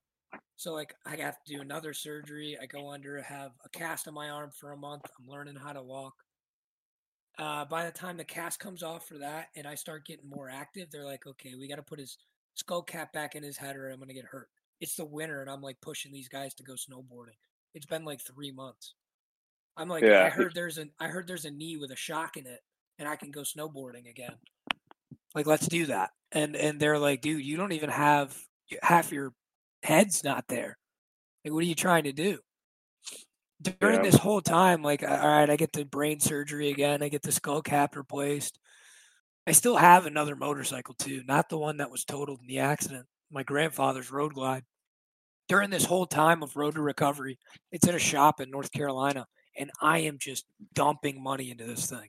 So like I have to do another surgery. I go under, have a cast on my arm for a month. I'm learning how to walk. Uh, by the time the cast comes off for that and I start getting more active, they're like, okay, we got to put his skull cap back in his head or I'm going to get hurt. It's the winter and I'm like pushing these guys to go snowboarding. It's been like three months. I'm like, I heard there's an I heard there's a knee with a shock in it and I can go snowboarding again. Like, let's do that. And and they're like, dude, you don't even have half your head's not there. Like, what are you trying to do? During Yeah. this whole time, like, all right, I get the brain surgery again. I get the skull cap replaced. I still have another motorcycle too, not the one that was totaled in the accident. My grandfather's Road Glide. During this whole time of road to recovery, it's in a shop in North Carolina, and I am just dumping money into this thing.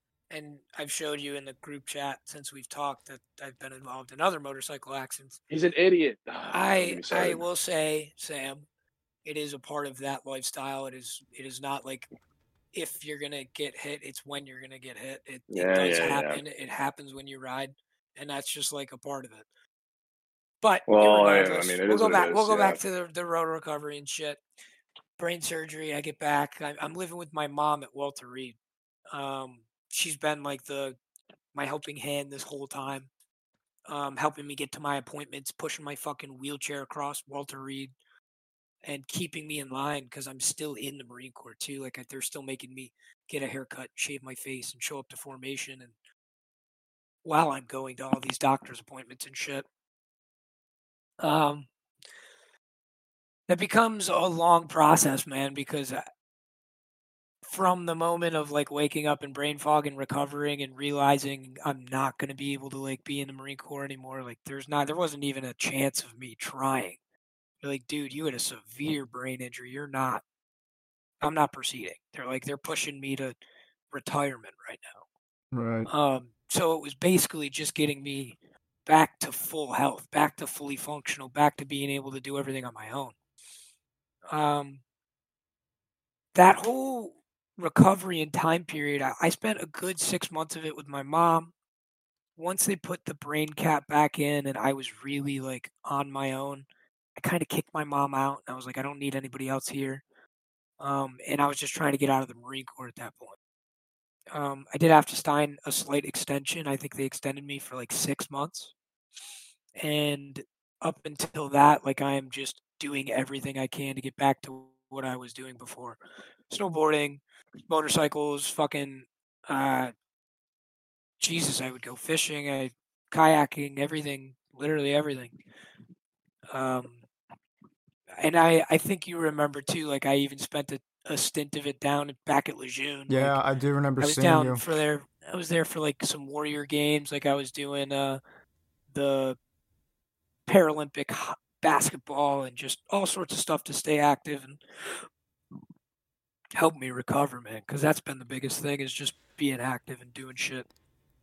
and i've showed you in the group chat since we've talked that i've been involved in other motorcycle accidents. He's an idiot. Ah, i i will say sam it is a part of that lifestyle. It is it is not like if you're gonna get hit it's when you're gonna get hit. It, Yeah, it does yeah, yeah. happen. It happens when you ride and that's just like a part of it. But Well, yeah, I mean, we'll go back is, we'll go yeah. back to the, the road recovery and shit. Brain surgery i get back. I, i'm living with my mom at walter reed. Um, she's been like the my helping hand this whole time um, helping me get to my appointments pushing my fucking wheelchair across walter reed and keeping me in line because i'm still in the marine corps too like they're still making me get a haircut shave my face and show up to formation and while i'm going to all these doctor's appointments and shit. Um it becomes a long process man because I- from the moment of like waking up in brain fog and recovering and realizing I'm not going to be able to like be in the Marine Corps anymore, like there's not, there wasn't even a chance of me trying. They're like, dude, you had a severe brain injury. You're not, I'm not proceeding. They're like, they're pushing me to retirement right now. Right. Um, so it was basically just getting me back to full health, back to fully functional, back to being able to do everything on my own. Um, that whole recovery and time period, I, I spent a good six months of it with my mom. Once they put the brain cap back in and I was really like on my own, I kind of kicked my mom out. And I was like, I don't need anybody else here. Um, and I was just trying to get out of the Marine Corps at that point. Um, I did have to sign a slight extension. I think they extended me for like six months. And up until that, like I am just doing everything I can to get back to what I was doing before. Snowboarding, motorcycles, fucking uh Jesus, I would go fishing, I kayaking, everything, literally everything. Um and I I think you remember too, like I even spent a, a stint of it down back at Lejeune. like, Yeah, I do remember I was down you. for there. I was there for like some warrior games. Like I was doing uh the Paralympic basketball and just all sorts of stuff to stay active and help me recover, man. Because that's been the biggest thing is just being active and doing shit,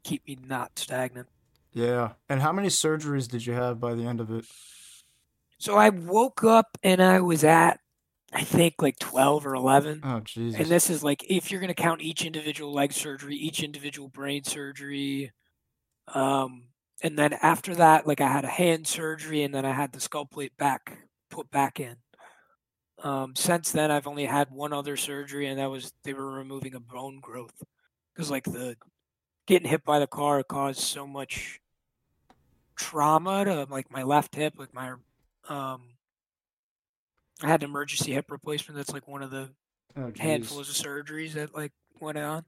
keep me not stagnant. Yeah. And how many surgeries did you have by the end of it? So I woke up and I was at, I think like twelve or eleven. Oh Jesus. And this is like if you're gonna count each individual leg surgery, each individual brain surgery, um, and then after that, like I had a hand surgery, and then I had the skull plate back put back in. Um, since then, I've only had one other surgery, and that was they were removing a bone growth because like the getting hit by the car caused so much trauma to like my left hip, like my um. I had an emergency hip replacement. That's like one of the oh, handfuls of surgeries that like went on.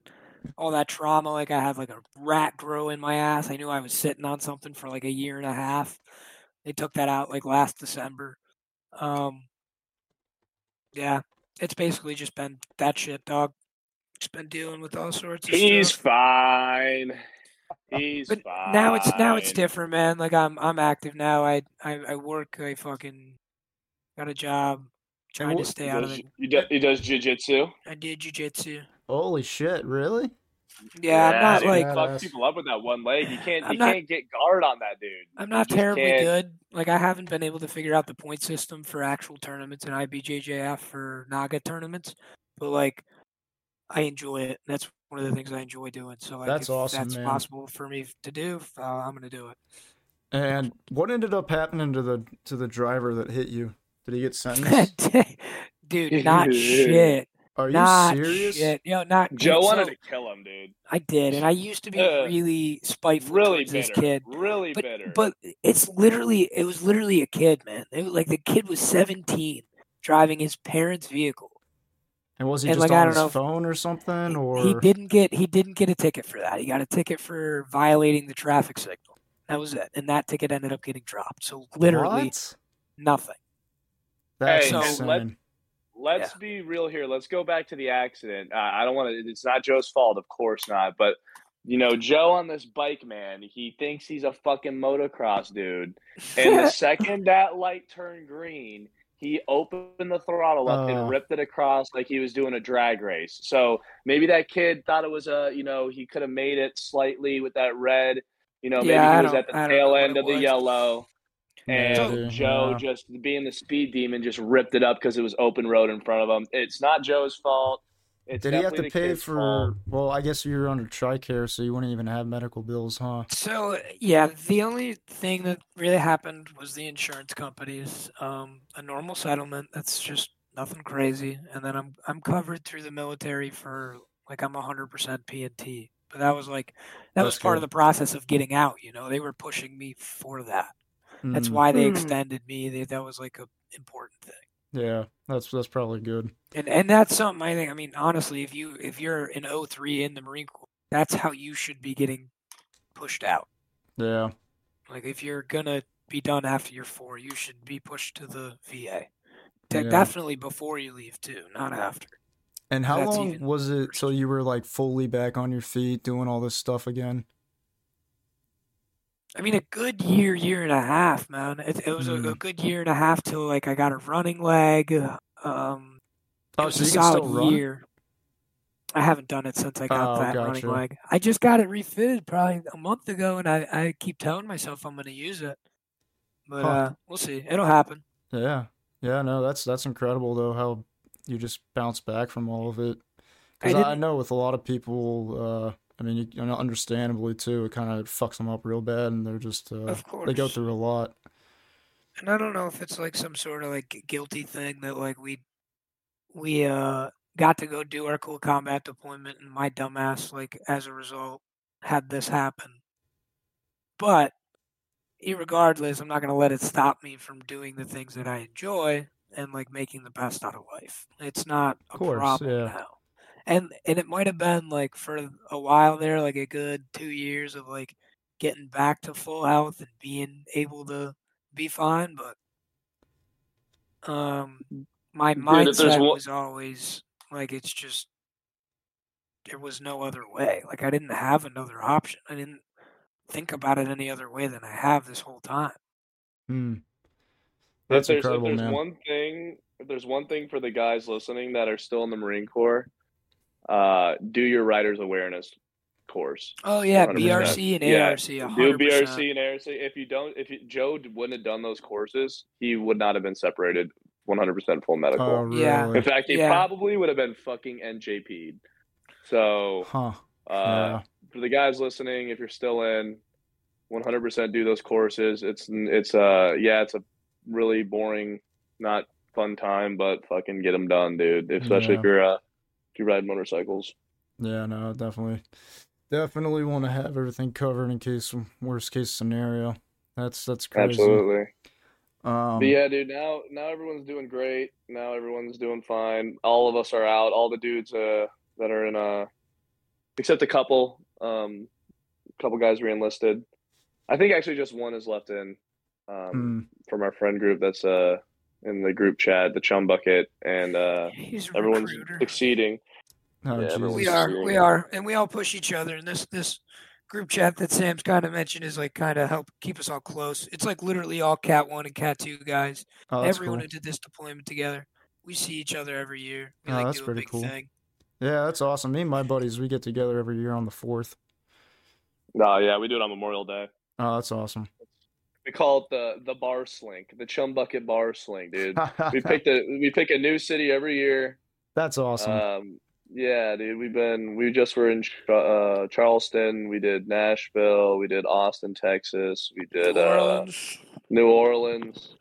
All that trauma, like I had like a rat grow in my ass. I knew I was sitting on something for like a year and a half. They took that out like last December. Um, yeah, it's basically just been that shit, dog. Just been dealing with all sorts of He's stuff. fine. Uh, He's But fine. now it's now it's different, man. Like I'm I'm active now. I I, I work. I fucking got a job. Trying to stay He out of it. he does, he does jujitsu. I did jujitsu. Holy shit! Really? Yeah, I'm not dude, like he fucks people up with that one leg. You can't. I'm You not- can't get guard on that dude. I'm not just terribly can't- good. Like I haven't been able to figure out the point system for actual tournaments and IBJJF for Naga tournaments, but like I enjoy it. That's one of the things I enjoy doing. So like, That's if awesome, that's man. possible for me to do, uh, I'm gonna do it. And what ended up happening to the to the driver that hit you? Did he get sentenced? Dude, not shit. Are you not serious? shit. You know, not Joe so wanted to kill him, dude. I did, and I used to be Uh, really spiteful Really towards this kid. Really but bitter. but it's literally it was literally a kid, man. It was like the kid was 17 driving his parents' vehicle. And was he And, just like, I on don't his know phone or something? Or He didn't get he didn't get a ticket for that. He got a ticket for violating the traffic signal. That was it, and that ticket ended up getting dropped. So literally What? nothing. That's Hey, insane. let- Let's Yeah. be real here. Let's go back to the accident. Uh, I don't want to. It's not Joe's fault, of course not. But you know, Joe on this bike, man, he thinks he's a fucking motocross dude. And the second that light turned green, he opened the throttle up Uh. and ripped it across like he was doing a drag race. So maybe that kid thought it was a, you know, he could have made it slightly with that red. You know, maybe Yeah, he was at the I don't know tail end of the yellow. And Maybe, Joe, yeah. just being the speed demon, just ripped it up because it was open road in front of him. It's not Joe's fault. It's Did he have to pay for? fault. Well, I guess you were under TRICARE, so you wouldn't even have medical bills, huh? So yeah, the only thing that really happened was the insurance companies. Um, a normal settlement. That's just nothing crazy. And then I'm I'm covered through the military for like I'm 100% P and T. But that was like that was part good. of the process of getting out. You know, they were pushing me for that. That's Mm, why they Hmm. extended me. They, that was like a important thing. Yeah, that's that's probably good. And and that's something I think. I mean, honestly, if you if you're in 03 in the Marine Corps, that's how you should be getting pushed out. Yeah, Like if you're gonna be done after you're four, you should be pushed to the VA. De- Yeah. Definitely before you leave too, not after. and how That's long was it till you were like fully back on your feet doing all this stuff again? I mean, a good year, year and a half, man. It, it was a, a Mm. good year and a half till like I got a running leg. Um, Oh, so you can solid still run? year. I haven't done it since I got Oh, that gotcha. running leg. I just got it refitted probably a month ago, and I, I keep telling myself I'm going to use it. But Huh. uh, we'll see. It'll happen. Yeah, yeah, no, that's that's incredible though how you just bounce back from all of it. Because I, didn't- know with a lot of people, uh, I mean, you, you know, understandably too, it kind of fucks them up real bad, and they're just uh, Of they go through a lot. And I don't know if it's like some sort of like guilty thing that like we we uh got to go do our cool combat deployment and my dumbass like as a result had this happen. But regardless, I'm not gonna let it stop me from doing the things that I enjoy and like making the best out of life. It's not a Of course, problem yeah. now. And and it might have been like for a while there, like a good two years of like getting back to full health and being able to be fine, but um my Dude, mindset one- was always like it's just there was no other way. Like I didn't have another option. I didn't think about it any other way than I have this whole time. Hmm. If That's there's, incredible, if there's man. one thing, if there's one thing for the guys listening that are still in the Marine Corps, uh, do your rider's awareness course. Oh yeah, 100%. BRC and Yeah, ARC, a Do BRC and ARC. If you don't, if you, Joe wouldn't have done those courses, he would not have been separated 100% full medical. Oh, really? Yeah. In fact, he Yeah. probably would have been fucking NJP'd. So, Huh. uh, yeah. for the guys listening, if you're still in, 100% do those courses. It's it's uh yeah, it's a really boring, not fun time, but fucking get them done, dude. Especially Yeah. if you're uh you ride motorcycles. Yeah, no, definitely, definitely want to have everything covered in case worst case scenario. That's that's crazy. Absolutely. Um, But yeah, dude. Now now everyone's doing great. Now everyone's doing fine. All of us are out. All the dudes uh that are in uh except a couple. Um, a couple guys re-enlisted. I think actually just one is left in. Um, hmm, from our friend group that's uh in the group chat, the chum bucket, and uh everyone's recruiter. exceeding. oh, Yeah, everyone's We are, seeing we are, and we all push each other. And this this group chat that Sam's kind of mentioned is like kind of help keep us all close. It's like literally all CAAT One and CAAT Two guys. Oh, Everyone cool. who did this deployment together. We see each other every year. We Oh, like that's do a pretty big cool. thing. Yeah, that's awesome. Me and my buddies, we get together every year on the fourth. No, yeah, we do it on Memorial Day. Oh, that's awesome. We call it the the bar slink, the chum bucket bar slink, dude. we picked a we pick a new city every year. that's awesome. Um, yeah, dude, we've been we just were in uh, Charleston. We did Nashville. We did Austin, Texas. We did New uh, Orleans, New Orleans.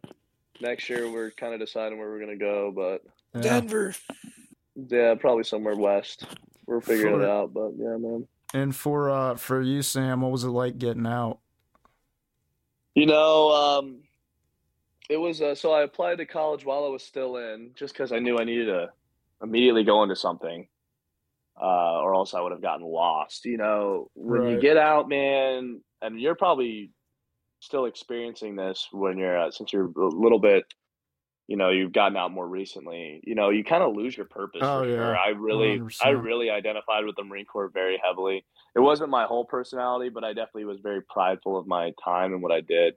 Next year, we're kind of deciding where we're gonna go, but yeah. Denver. yeah, probably somewhere west. We're figuring For- it out, but yeah, man. And for uh for you, Sam, what was it like getting out? You know, um, it was uh, so I applied to college while I was still in, just because I knew I needed to immediately go into something, uh, or else I would have gotten lost. You know, when you get out, man, and you're probably still experiencing this when you're uh, since you're a little bit you know you've gotten out more recently you know you kind of lose your purpose Oh, yeah. sure i really i 100%. really identified with the marine corps very heavily it wasn't my whole personality but i definitely was very prideful of my time and what i did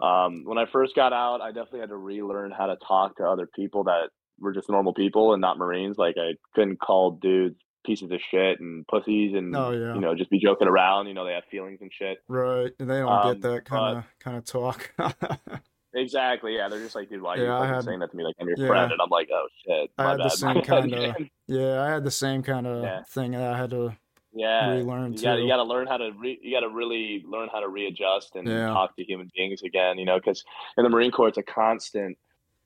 um, when i first got out i definitely had to relearn how to talk to other people that were just normal people and not marines like i couldn't call dudes pieces of shit and pussies and Oh, yeah. you know just be joking around you know they have feelings and shit Right. And they don't Um, get that kind of kind of talk. Exactly. Yeah, they're just like, dude, why are you Yeah, I fucking had- saying that to me like I'm your yeah. friend? And I'm like, oh shit, I had the same kinda- yeah, I had the same kind of Yeah. thing that I had to Yeah, relearn you got you got to learn how to re, you got to really learn how to readjust and Yeah. talk to human beings again. You know, because in the Marine Corps, it's a constant,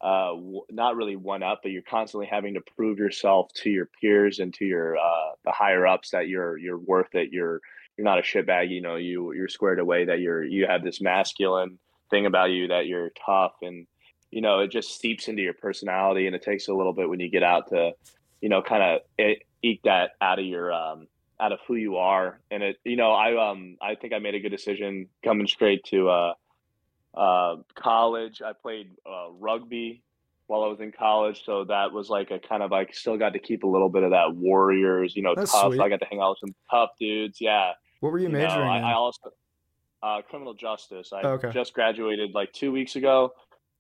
uh, w- not really one up, but you're constantly having to prove yourself to your peers and to your uh, the higher ups that you're you're worth it. You're you're not a shitbag. You know, you you're squared away. That you're you have this masculine thing about you that you're tough and you know it just seeps into your personality and it takes a little bit when you get out to you know kind of eke that out of your um out of who you are. And it you know i um i think i made a good decision coming straight to uh uh college. I played uh rugby while i was in college. So that was like a kind of like still got to keep a little bit of that warriors you know That's tough. sweet. i got to hang out with some tough dudes. Yeah. What were you, you know, majoring I, in? I also uh criminal justice. I Okay. just graduated like two weeks ago.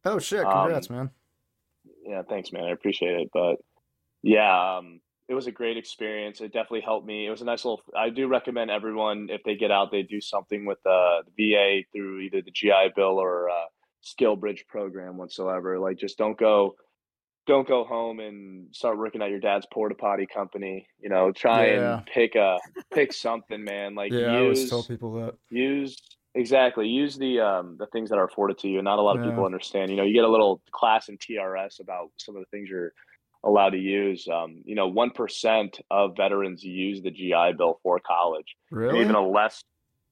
Oh shit! um, Congrats, man. yeah thanks man. I appreciate it. But yeah um it was a great experience. It definitely helped me. It was a nice little i do recommend everyone if they get out they do something with uh, the va through either the gi bill or uh, skill bridge program whatsoever. Like just don't go don't go home and start working at your dad's porta potty company you know try Yeah. and pick a pick something man like Yeah, I always use tell people that. use exactly use the um the things that are afforded to you And not a lot of Yeah. people understand you know you get a little class in trs about some of the things you're allowed to use um you know 1% of veterans use the gi bill for college Really? even a less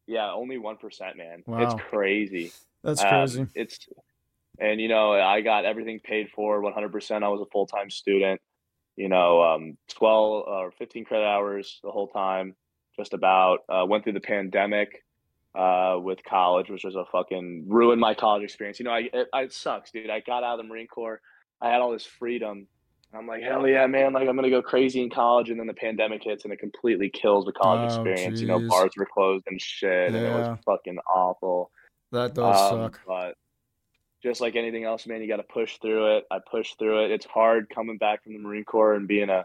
yeah only 1% man Wow. it's crazy That's Um, crazy. it's and you know i got everything paid for 100% i was a full-time student you know um 12 or 15 credit hours the whole time just about uh, went through the pandemic uh, with college which was a fucking ruined my college experience. You know I, it, it sucks dude. I got out of the marine corps. I had all this freedom. I'm like hell yeah man. Like i'm gonna go crazy in college. And then the pandemic hits and it completely kills the college Oh, experience. You know bars were closed and shit and it was fucking awful. That does um, suck. But just like anything else, man, you got to push through it. I pushed through it. It's hard coming back from the Marine Corps and being a,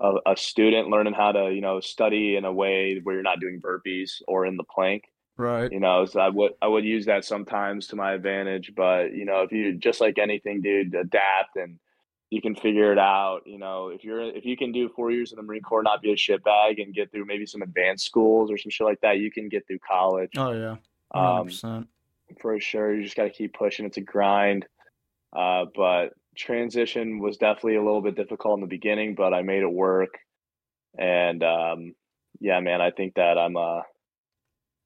a a student, learning how to you know study in a way where you're not doing burpees or in the plank. Right. You know, so I would I would use that sometimes to my advantage. But you know, if you just like anything, dude, adapt and you can figure it out. You know, if you're if you can do four years in the Marine Corps, not be a shitbag, and get through maybe some advanced schools or some shit like that, you can get through college. Oh yeah. Um, 100%. For sure. You just got to keep pushing. It's a grind. Uh, but transition was definitely a little bit difficult in the beginning, but I made it work. And um, yeah, man, I think that I'm a,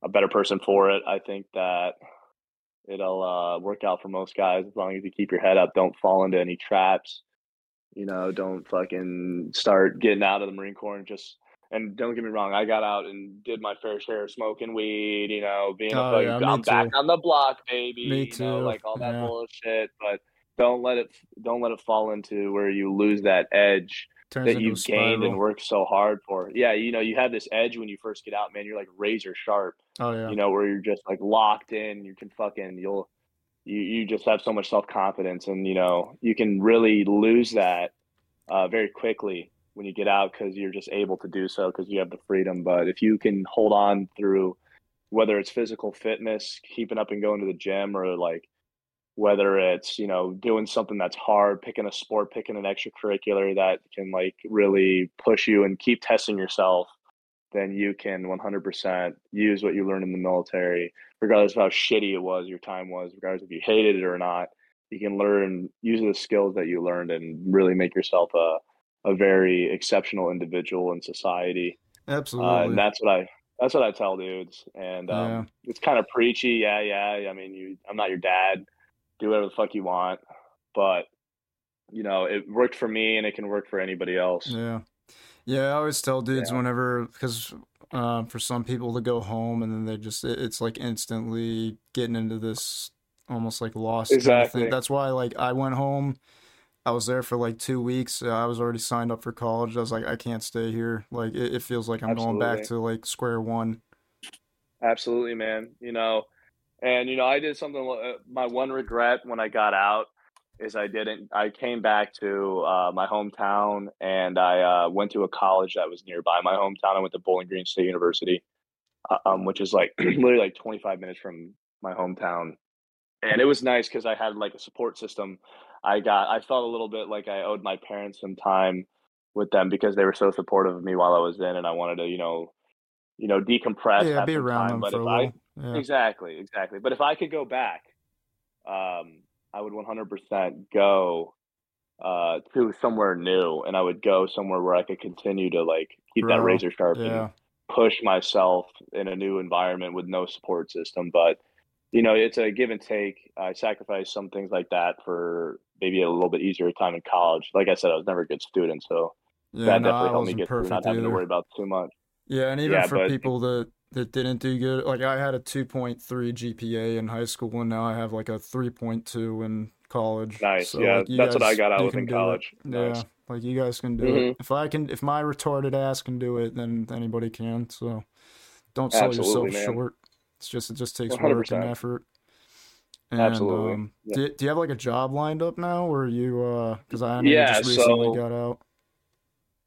a better person for it. I think that it'll uh, work out for most guys as long as you keep your head up. Don't fall into any traps. You know, don't fucking start getting out of the Marine Corps and just. And don't get me wrong, I got out and did my fair share of smoking weed. You know, being a Oh, fucking, yeah, I'm back on the block, baby. Me you know, too, like all that yeah. bullshit. But don't let it don't let it fall into where you lose that edge Turns that you've gained and worked so hard for. Yeah, you know, you have this edge when you first get out, man. You're like razor sharp Oh yeah. you know, where you're just like locked in. You can fucking you'll you you just have so much self confidence, and you know you can really lose that uh, very quickly when you get out because you're just able to do so because you have the freedom. But if you can hold on through whether it's physical fitness, keeping up and going to the gym, or like whether it's you know doing something that's hard, picking a sport, picking an extracurricular that can like really push you and keep testing yourself then you can 100% use what you learned in the military, regardless of how shitty it was, your time was, regardless if you hated it or not. You can learn, use the skills that you learned, and really make yourself a, a very exceptional individual in society. Absolutely. Uh, and that's what I that's what I tell dudes. And um, Yeah. it's kind of preachy, yeah, yeah. I mean, you, I'm not your dad. Do whatever the fuck you want, but you know, it worked for me, and it can work for anybody else. Yeah. Yeah, I always tell dudes Yeah. whenever, because um, for some people to go home and then they just it's like instantly getting into this almost like lost exactly. Kind of That's why like I went home. I was there for like two weeks. Uh, I was already signed up for college. I was like, I can't stay here. Like it, it feels like I'm Absolutely. going back to like square one. Absolutely, man. You know, and you know, I did something. Uh, my one regret when I got out is I didn't. I came back to uh, my hometown and I uh, went to a college that was nearby my hometown. I went to Bowling Green State University, um, which is like literally like 25 minutes from my hometown, and it was nice because I had like a support system. I got. I felt a little bit like I owed my parents some time with them because they were so supportive of me while I was in, and I wanted to, you know, you know, decompress. Yeah, be around time. them but for a I, yeah. Exactly, exactly. But if I could go back, um, I would 100% go uh, to somewhere new, and I would go somewhere where I could continue to like keep Bro, that razor sharp yeah. and push myself in a new environment with no support system. But you know, it's a give and take. I sacrificed some things like that for maybe a little bit easier time in college. Like I said, I was never a good student, so yeah, that no, definitely helped me get through not having to worry about too much. Yeah, and even yeah, for but, people that that didn't do good. Like I had a 2.3 GPA in high school, and now I have like a 3.2 in college. Nice. So, yeah, like, that's guys, what I got out with in college. Nice. Yeah, like you guys can do mm-hmm. it. If I can, if my retarded ass can do it, then anybody can. So don't sell Absolutely, yourself man. short. It's just it just takes 100%. work and effort. And, Absolutely. Um, yeah. do, do you have like a job lined up now, or you? uh Because I know yeah, you just recently so, got out.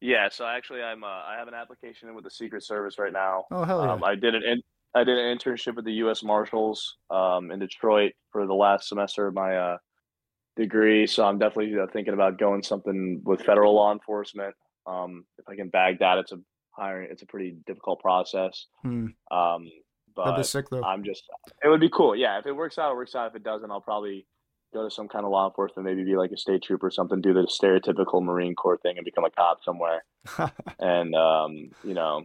Yeah, so actually, I'm uh, I have an application with the Secret Service right now. Oh hell yeah! Um, I did an in, I did an internship with the U.S. Marshals um, in Detroit for the last semester of my uh, degree. So I'm definitely uh, thinking about going something with federal law enforcement. Um, if I can bag that, it's a hiring. It's a pretty difficult process. Hmm. Um, but That'd be sick though. I'm just. It would be cool. Yeah, if it works out, it works out. If it doesn't, I'll probably go to some kind of law enforcement, maybe be like a state trooper or something, do the stereotypical Marine Corps thing and become a cop somewhere, and um, you know,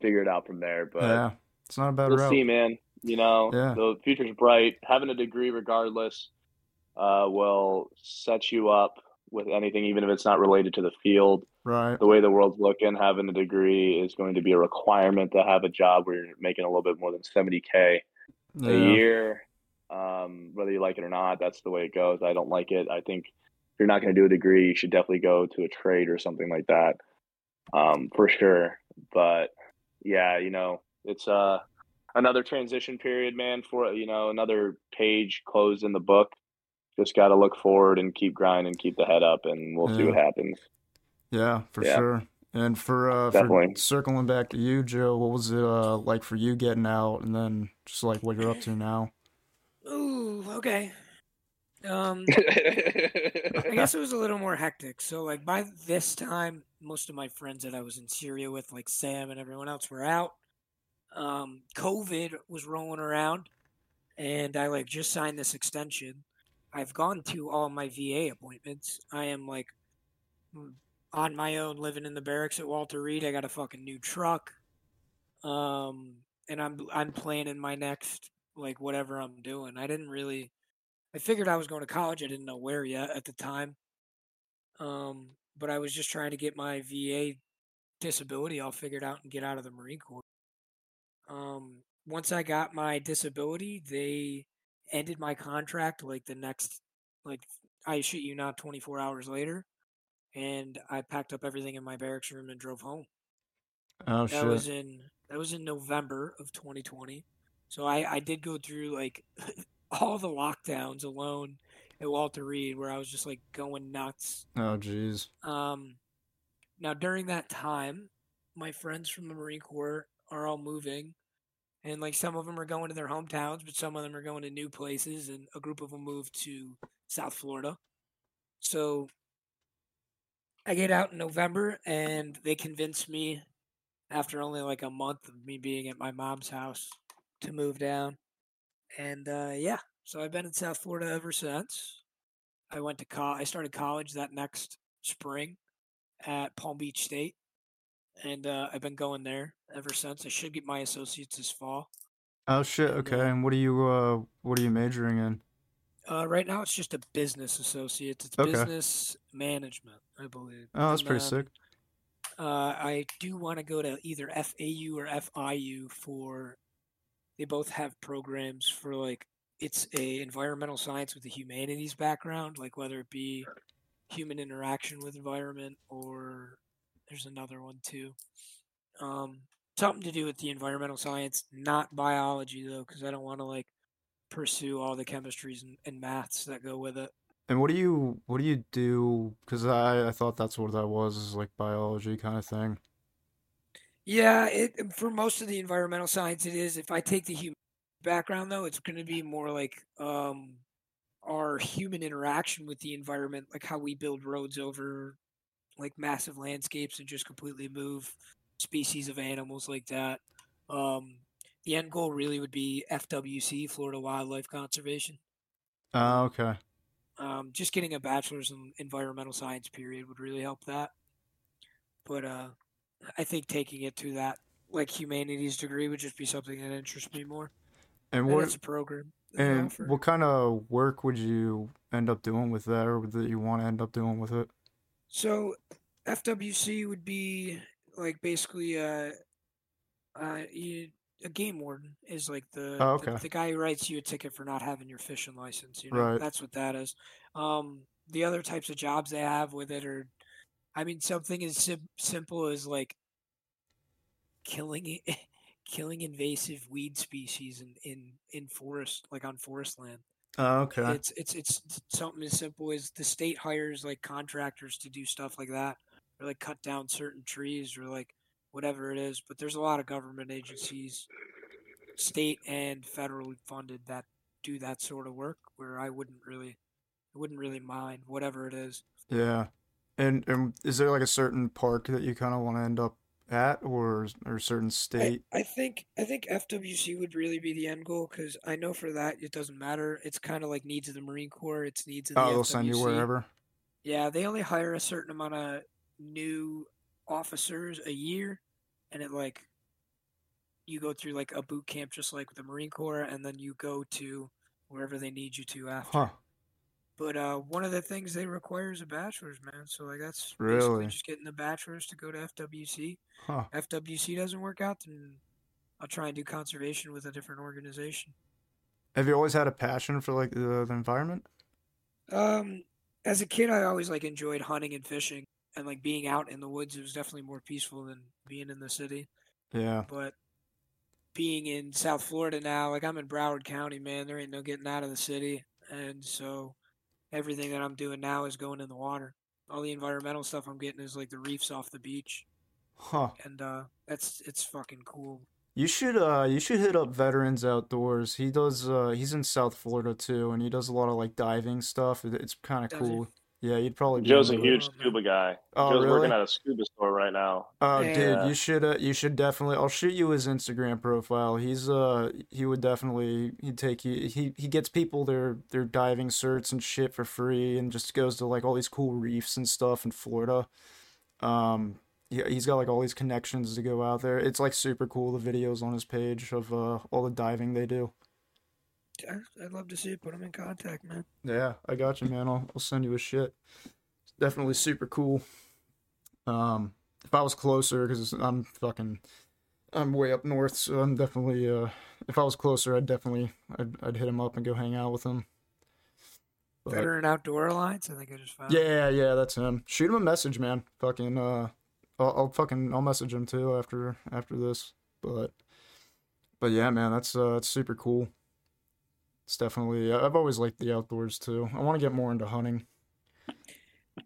figure it out from there. But yeah, it's not a bad we'll route. see, man. You know, yeah. the future's bright. Having a degree, regardless, uh, will set you up with anything, even if it's not related to the field. Right. The way the world's looking, having a degree is going to be a requirement to have a job where you're making a little bit more than 70K yeah. a year um, whether you like it or not. That's the way it goes. I don't like it. I think if you're not going to do a degree, you should definitely go to a trade or something like that, um, for sure. But yeah, you know, it's uh, another transition period, man. For you know, another page closed in the book. Just got to look forward and keep grinding, keep the head up, and we'll yeah. see what happens. Yeah, for yeah. sure. And for uh, for circling back to you, Joe, what was it uh, like for you getting out, and then just like what you're up to now? Ooh, okay. Um, I guess it was a little more hectic. So, like by this time, most of my friends that I was in Syria with, like Sam and everyone else, were out. Um, COVID was rolling around, and I like just signed this extension. I've gone to all my VA appointments. I am like on my own, living in the barracks at Walter Reed. I got a fucking new truck, um, and I'm I'm planning my next like whatever I'm doing. I didn't really I figured I was going to college. I didn't know where yet at the time. Um, but I was just trying to get my VA disability all figured out and get out of the Marine Corps. Um, once I got my disability, they ended my contract like the next like I shoot you not 24 hours later and I packed up everything in my barracks room and drove home. Oh that shit. was in that was in November of 2020. So I, I did go through like all the lockdowns alone at Walter Reed where I was just like going nuts. Oh jeez. Um now during that time, my friends from the Marine Corps are all moving and like some of them are going to their hometowns, but some of them are going to new places and a group of them moved to South Florida. So I get out in November and they convinced me after only like a month of me being at my mom's house to move down. And uh, yeah, so I've been in South Florida ever since. I went to college. I started college that next spring at Palm Beach State, and uh, I've been going there ever since. I should get my associates this fall. Oh shit! Okay, and, uh, and what are you uh, what are you majoring in? Uh, right now, it's just a business associates. It's okay. business management, I believe. Oh, that's and, pretty um, sick. Uh, I do want to go to either FAU or FIU for. They both have programs for like it's a environmental science with a humanities background, like whether it be human interaction with environment or there's another one too. Um, something to do with the environmental science, not biology though, because I don't want to like pursue all the chemistries and, and maths that go with it. And what do you what do you do? Because I I thought that's what that was, is like biology kind of thing. Yeah, it for most of the environmental science it is. If I take the human background though, it's going to be more like um, our human interaction with the environment, like how we build roads over like massive landscapes and just completely move species of animals like that. Um, the end goal really would be FWC, Florida Wildlife Conservation. Oh, okay. Um, just getting a bachelor's in environmental science period would really help that. But uh, I think taking it to that like humanities degree would just be something that interests me more. And what? it's a program. And what kind of work would you end up doing with that, or that you want to end up doing with it? So, FWC would be like basically uh, uh, you, a game warden is like the, oh, okay. the, the guy who writes you a ticket for not having your fishing license. You know, right. that's what that is. Um, the other types of jobs they have with it are, I mean, something as sim- simple as like killing killing invasive weed species in in in forest, like on forest land. Oh, okay. It's it's it's something as simple as the state hires like contractors to do stuff like that, or like cut down certain trees, or like whatever it is. But there's a lot of government agencies, state and federally funded, that do that sort of work. Where I wouldn't really, I wouldn't really mind whatever it is. Yeah, and and is there like a certain park that you kind of want to end up at or or certain state? I, I think I think FWC would really be the end goal because I know for that it doesn't matter. It's kind of like needs of the Marine Corps. It's needs of the oh, they'll FWC. send you wherever. Yeah, they only hire a certain amount of new officers a year, and it like you go through like a boot camp just like with the Marine Corps, and then you go to wherever they need you to after. Huh. But uh, one of the things they require is a bachelor's, man. So like that's really basically just getting the bachelor's to go to FWC. Huh. FWC doesn't work out, then I'll try and do conservation with a different organization. Have you always had a passion for like the, the environment? Um, as a kid, I always like enjoyed hunting and fishing, and like being out in the woods. It was definitely more peaceful than being in the city. Yeah. But being in South Florida now, like I'm in Broward County, man, there ain't no getting out of the city, and so everything that I'm doing now is going in the water. All the environmental stuff I'm getting is like the reefs off the beach. Huh. And uh that's it's fucking cool. You should uh you should hit up Veterans Outdoors. He does uh he's in South Florida too and he does a lot of like diving stuff. It's kind of cool. He? Yeah, you'd probably. Joe's a huge scuba guy. Oh, Joe's really? working at a scuba store right now. Oh, Yeah. dude, you should uh, you should definitely. I'll shoot you his Instagram profile. He's uh he would definitely he'd take you. He he gets people their their diving certs and shit for free, and just goes to like all these cool reefs and stuff in Florida. Um, yeah, he's got like all these connections to go out there. It's like super cool. The videos on his page of uh all the diving they do. I'd love to see it. Put them in contact, man. Yeah, I got you, man. I'll, I'll send you a shit. It's definitely super cool. Um, if I was closer, because I'm fucking, I'm way up north, so I'm definitely. Uh, if I was closer, I'd definitely, I'd, I'd hit him up and go hang out with him. But- Veteran Outdoor Alliance. I think I just found. yeah, yeah, that's him. Shoot him a message, man. Fucking, uh, I'll, I'll fucking, I'll message him too after after this. But, but yeah, man, that's uh, that's super cool. It's definitely. I've always liked the outdoors too. I want to get more into hunting.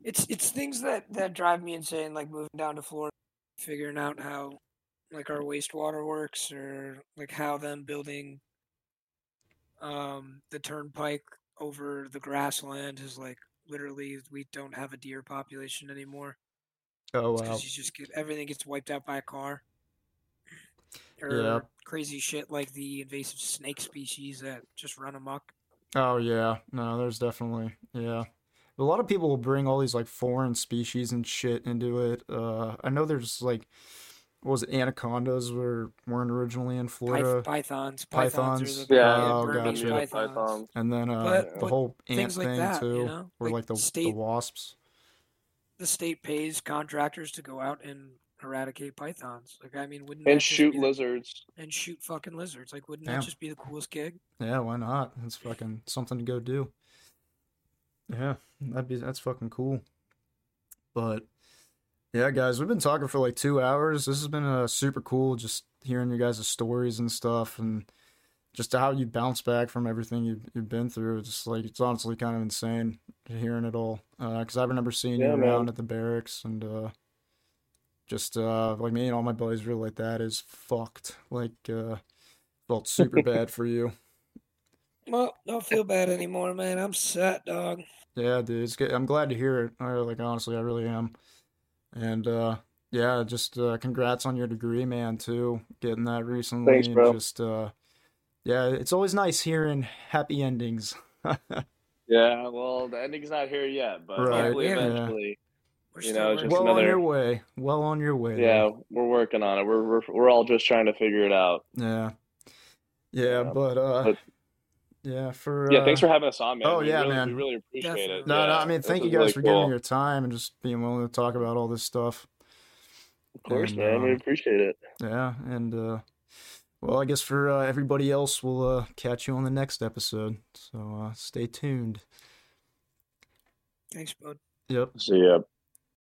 It's it's things that that drive me insane, like moving down to Florida, figuring out how like our wastewater works, or like how them building um the turnpike over the grassland is like literally we don't have a deer population anymore Oh wow. because you just get everything gets wiped out by a car. Or Yeah. crazy shit like the invasive snake species that just run amok. Oh yeah, no, there's definitely yeah. A lot of people will bring all these like foreign species and shit into it. Uh, I know there's like, what was it, anacondas were weren't originally in Florida, pythons. Pythons? Pythons. are the Yeah, Oh, Burmese gotcha. pythons. Python. and then uh, But- the but whole ant things like thing that, too, you know? or Like like the the wasps. the state pays contractors to go out and eradicate pythons. Like, I mean, wouldn't and shoot the- lizards. and shoot fucking lizards? Like, wouldn't Yeah. that just be the coolest gig? Yeah, why not? It's fucking something to go do. Yeah, that'd be that's fucking cool. But yeah, guys, we've been talking for like two hours. This has been uh, super cool, just hearing your guys' stories and stuff, and just how you bounce back from everything you've, you've been through. It's just like it's honestly kind of insane hearing it all. Because I remember seeing Yeah, you man. around at the barracks, and uh, just uh, like me and all my buddies really like that is fucked. Like uh, felt super bad for you. Well, don't feel bad anymore, man. I'm set, dog. Yeah, dude, it's good. I'm glad to hear it. I, like honestly, I really am. And uh yeah, just uh congrats on your degree, man, too. Getting that recently. Thanks, bro. Just uh yeah, it's always nice hearing happy endings. Yeah, well, the ending's not here yet, but Right, hopefully yeah. eventually. We're You know, just well on on another- your way. Well on your way. Yeah, though. we're working on it. We're we're we're all just trying to figure it out. Yeah. Yeah, Yeah, but uh but- yeah, for Yeah, uh, thanks for having us on, man. oh, We yeah, really, man. We really appreciate it. Definitely. No, no, Yeah, I mean, thank you guys really for cool. giving your time and just being willing to talk about all this stuff. Of course, and, man. we um, appreciate it. Yeah, and uh well, I guess for uh, everybody else, we'll uh, catch you on the next episode. So uh, stay tuned. Thanks, bud. Yep. See ya.